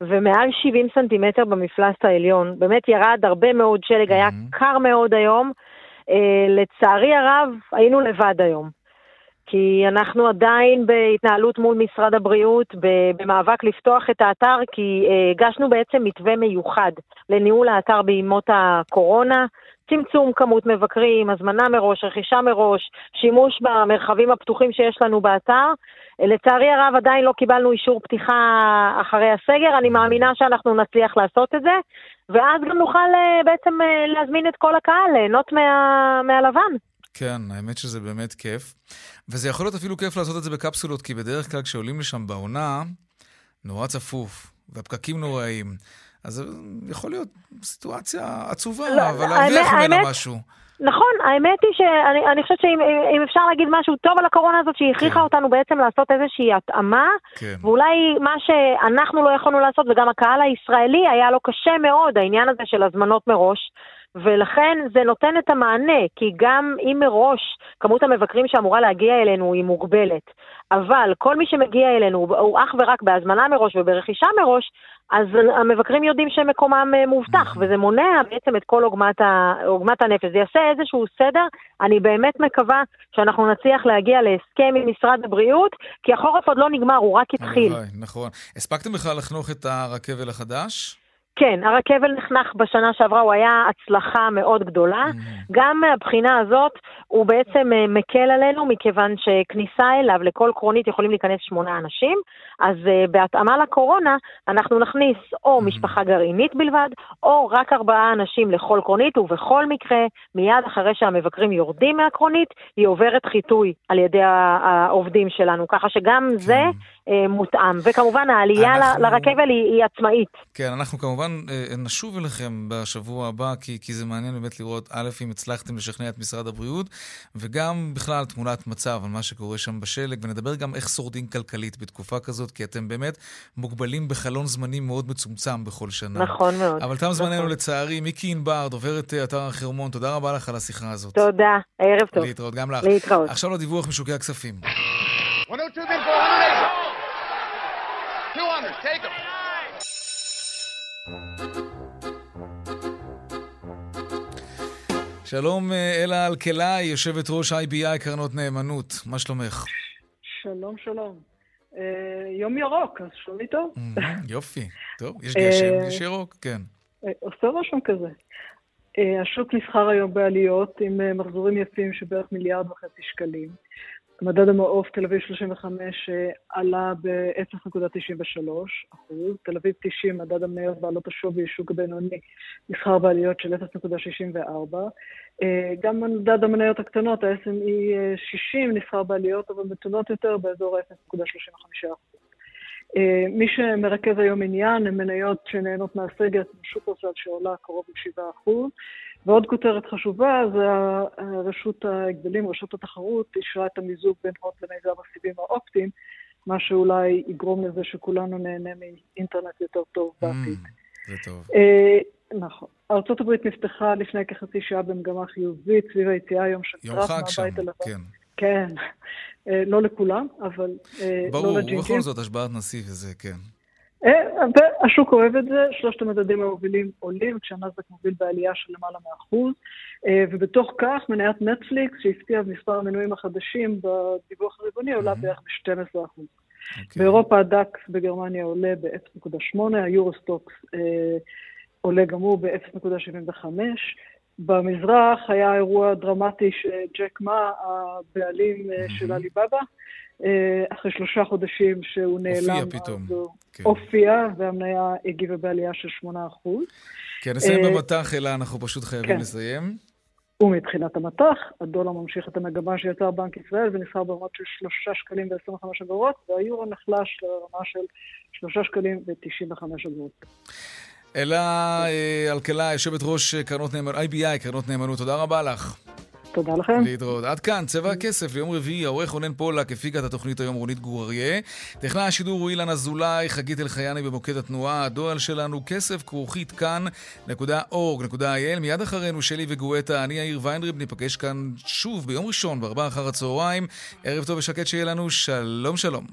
Speaker 12: ומעל 70 סנטימטר במפלס העליון. באמת ירד הרבה מאוד שלג, היה קר מאוד היום. לצערי הרב, היינו לבד היום. כי אנחנו עדיין בהתנהלות מול משרד הבריאות, במאבק לפתוח את האתר, כי אה, הגשנו בעצם מתווה מיוחד לניהול האתר בימות הקורונה, צמצום כמות מבקרים, הזמנה מראש, רכישה מראש, שימוש במרחבים הפתוחים שיש לנו באתר. לצערי הרב עדיין לא קיבלנו אישור פתיחה אחרי הסגר, אני מאמינה שאנחנו נצליח לעשות את זה, ואז גם נוכל אה, בעצם אה, להזמין את כל הקהל ליהנות מה, מהלבן.
Speaker 1: כן, האמת שזה באמת כיף. וזה יכול להיות אפילו כיף לעשות את זה בקפסולות, כי בדרך כלל כשעולים לשם בעונה, נורא צפוף, והפקקים נוראים. אז זה יכול להיות סיטואציה עצובה,
Speaker 12: לא,
Speaker 1: אבל להרוויח ממנה
Speaker 12: האמת-
Speaker 1: משהו.
Speaker 12: נכון, האמת היא שאני אני חושבת שאם אם אפשר להגיד משהו טוב על הקורונה הזאת, שהיא הכריחה אותנו בעצם לעשות איזושהי התאמה,
Speaker 1: כן.
Speaker 12: ואולי מה שאנחנו לא יכולנו לעשות, וגם הקהל הישראלי, היה לו קשה מאוד, העניין הזה של הזמנות מראש. ולכן זה נותן את המענה, כי גם אם מראש כמות המבקרים שאמורה להגיע אלינו היא מוגבלת, אבל כל מי שמגיע אלינו הוא- אך ורק בהזמנה מראש וברכישה מראש, אז המבקרים יודעים שמקומם אה, מובטח, וזה מונע בעצם את כל עוגמת, ה... עוגמת הנפש. זה יעשה איזשהו סדר. אני באמת מקווה שאנחנו נצליח להגיע להסכם עם משרד הבריאות, כי החורף עוד לא נגמר, הוא רק התחיל.
Speaker 1: נכון. הספקתם בכלל לחנוך את הרכבל החדש?
Speaker 12: כן, הרכבל נחנך בשנה שעברה, הוא היה הצלחה מאוד גדולה. גם מהבחינה הזאת, הוא בעצם אה, מקל עלינו, מכיוון שכניסה אליו לכל קרונית יכולים להיכנס שמונה אנשים, אז אה, בהתאמה לקורונה, אנחנו נכניס או משפחה גרעינית בלבד, או רק ארבעה אנשים לכל קרונית, ובכל מקרה, מיד אחרי שהמבקרים יורדים מהקרונית, היא עוברת חיטוי על ידי העובדים שלנו, ככה שגם זה אה, מותאם. וכמובן, העלייה
Speaker 1: אנחנו-
Speaker 12: לרכבל היא, היא עצמאית.
Speaker 1: כן, אנחנו כמובן אה, נשוב אליכם בשבוע הבא, כי, כי זה מעניין באמת לראות, א', אם הצלחתם לשכנע את משרד הבריאות, וגם בכלל תמונת מצב על מה שקורה שם בשלג, ונדבר גם איך שורדים כלכלית בתקופה כזאת, כי אתם באמת מוגבלים בחלון זמנים מאוד מצומצם בכל שנה.
Speaker 12: נכון מאוד.
Speaker 1: אבל תם זמננו
Speaker 12: נכון.
Speaker 1: לצערי. מיקי ענבר, דוברת אה, אתר החרמון, תודה רבה לך על השיחה הזאת.
Speaker 12: תודה, ערב טוב.
Speaker 1: להתראות גם לך.
Speaker 12: להתראות.
Speaker 1: עכשיו לדיווח משוקי הכספים.
Speaker 13: 102
Speaker 1: שלום אה, אלה אלקלעי, יושבת ראש IBI קרנות נאמנות, מה שלומך?
Speaker 14: שלום, שלום. אה, יום ירוק, אז שומעי טוב? (laughs)
Speaker 1: יופי. טוב, יש גשם,
Speaker 14: אה,
Speaker 1: יש ירוק, כן.
Speaker 14: עושה רושם כזה. השוק נסחר היום בעליות עם מחזורים יפים של בערך מיליארד וחצי שקלים. מדד המעוף תל אביב 35 אה, עלה ב-0.93 אחוז, תל אביב 90, מדד המניות בעלות השווי שוק הבינוני, נסחר בעליות של 0.64. אה, גם מדד המניות הקטנות, ה-SME 60, נסחר בעליות, אבל מתונות יותר באזור ה-0.35 אחוז. אה, מי שמרכז היום עניין הם מניות שנהנות מהסגר, כמו שופרסל שעולה קרוב ל-7%. ועוד כותרת חשובה, זה רשות ההגבלים, רשות התחרות, אישרה את המיזוג בין הוט למיזם הסיבים האופטיים, מה שאולי יגרום לזה שכולנו נהנה מאינטרנט יותר טוב בעתיד.
Speaker 1: זה טוב.
Speaker 14: אה, נכון. ארה"ב נפתחה לפני כחצי שעה במגמה חיובית סביב היציאה היום של
Speaker 1: יום
Speaker 14: טראמפ
Speaker 1: חג שם,
Speaker 14: מהבית הלבן.
Speaker 1: כן.
Speaker 14: כן. אה, לא לכולם, אבל אה, לא
Speaker 1: ברור,
Speaker 14: לג'ינג'ים.
Speaker 1: ובכל זאת השבעת נשיא וזה, כן.
Speaker 14: אה, והשוק אוהב את זה, שלושת המדדים המובילים עולים, כשהנסדק מוביל בעלייה של למעלה מאחוז, ובתוך כך מניית נטפליקס, שהפתיעה במספר המנויים החדשים בדיווח הרבעוני, עולה בערך ב-12 אחוז. באירופה הדקס בגרמניה עולה ב-0.8, היורוסטוקס אה, עולה גם הוא ב-0.75. במזרח היה אירוע דרמטי שג'ק מה, הבעלים אה, של עליבאבא, אה, אחרי שלושה חודשים שהוא נעלם,
Speaker 1: הופיע פתאום. כן.
Speaker 14: הופיע, והמניה הגיבה בעלייה של 8%.
Speaker 1: כן, נסיים
Speaker 14: אה,
Speaker 1: במטח, אלא אנחנו פשוט חייבים
Speaker 14: כן.
Speaker 1: לסיים.
Speaker 14: ומבחינת המטח, הדולר ממשיך את המגמה שיצר בנק ישראל ונסחר ברמות של 3 שקלים ו-25 אגורות, והיורו נחלש לרמה של 3 שקלים ו-95 אגורות.
Speaker 1: אלה אה, אלקלעי, יושבת ראש קרנות נאמנות, IBI, קרנות נאמנות, תודה רבה לך.
Speaker 14: תודה לכם.
Speaker 1: להתראות. עד כאן, צבע הכסף ליום רביעי, העורך רונן פולק הפיקה את התוכנית היום רונית גור אריה. טכנאי השידור הוא אילן אזולאי, חגית אלחייני במוקד התנועה, הדואל שלנו כסף כרוכית כאן.org.il. מיד אחרינו שלי וגואטה, אני יאיר ויינריב, ניפגש כאן שוב ביום ראשון בארבעה אחר הצהריים. ערב טוב ושקט שיהיה לנו, שלום שלום.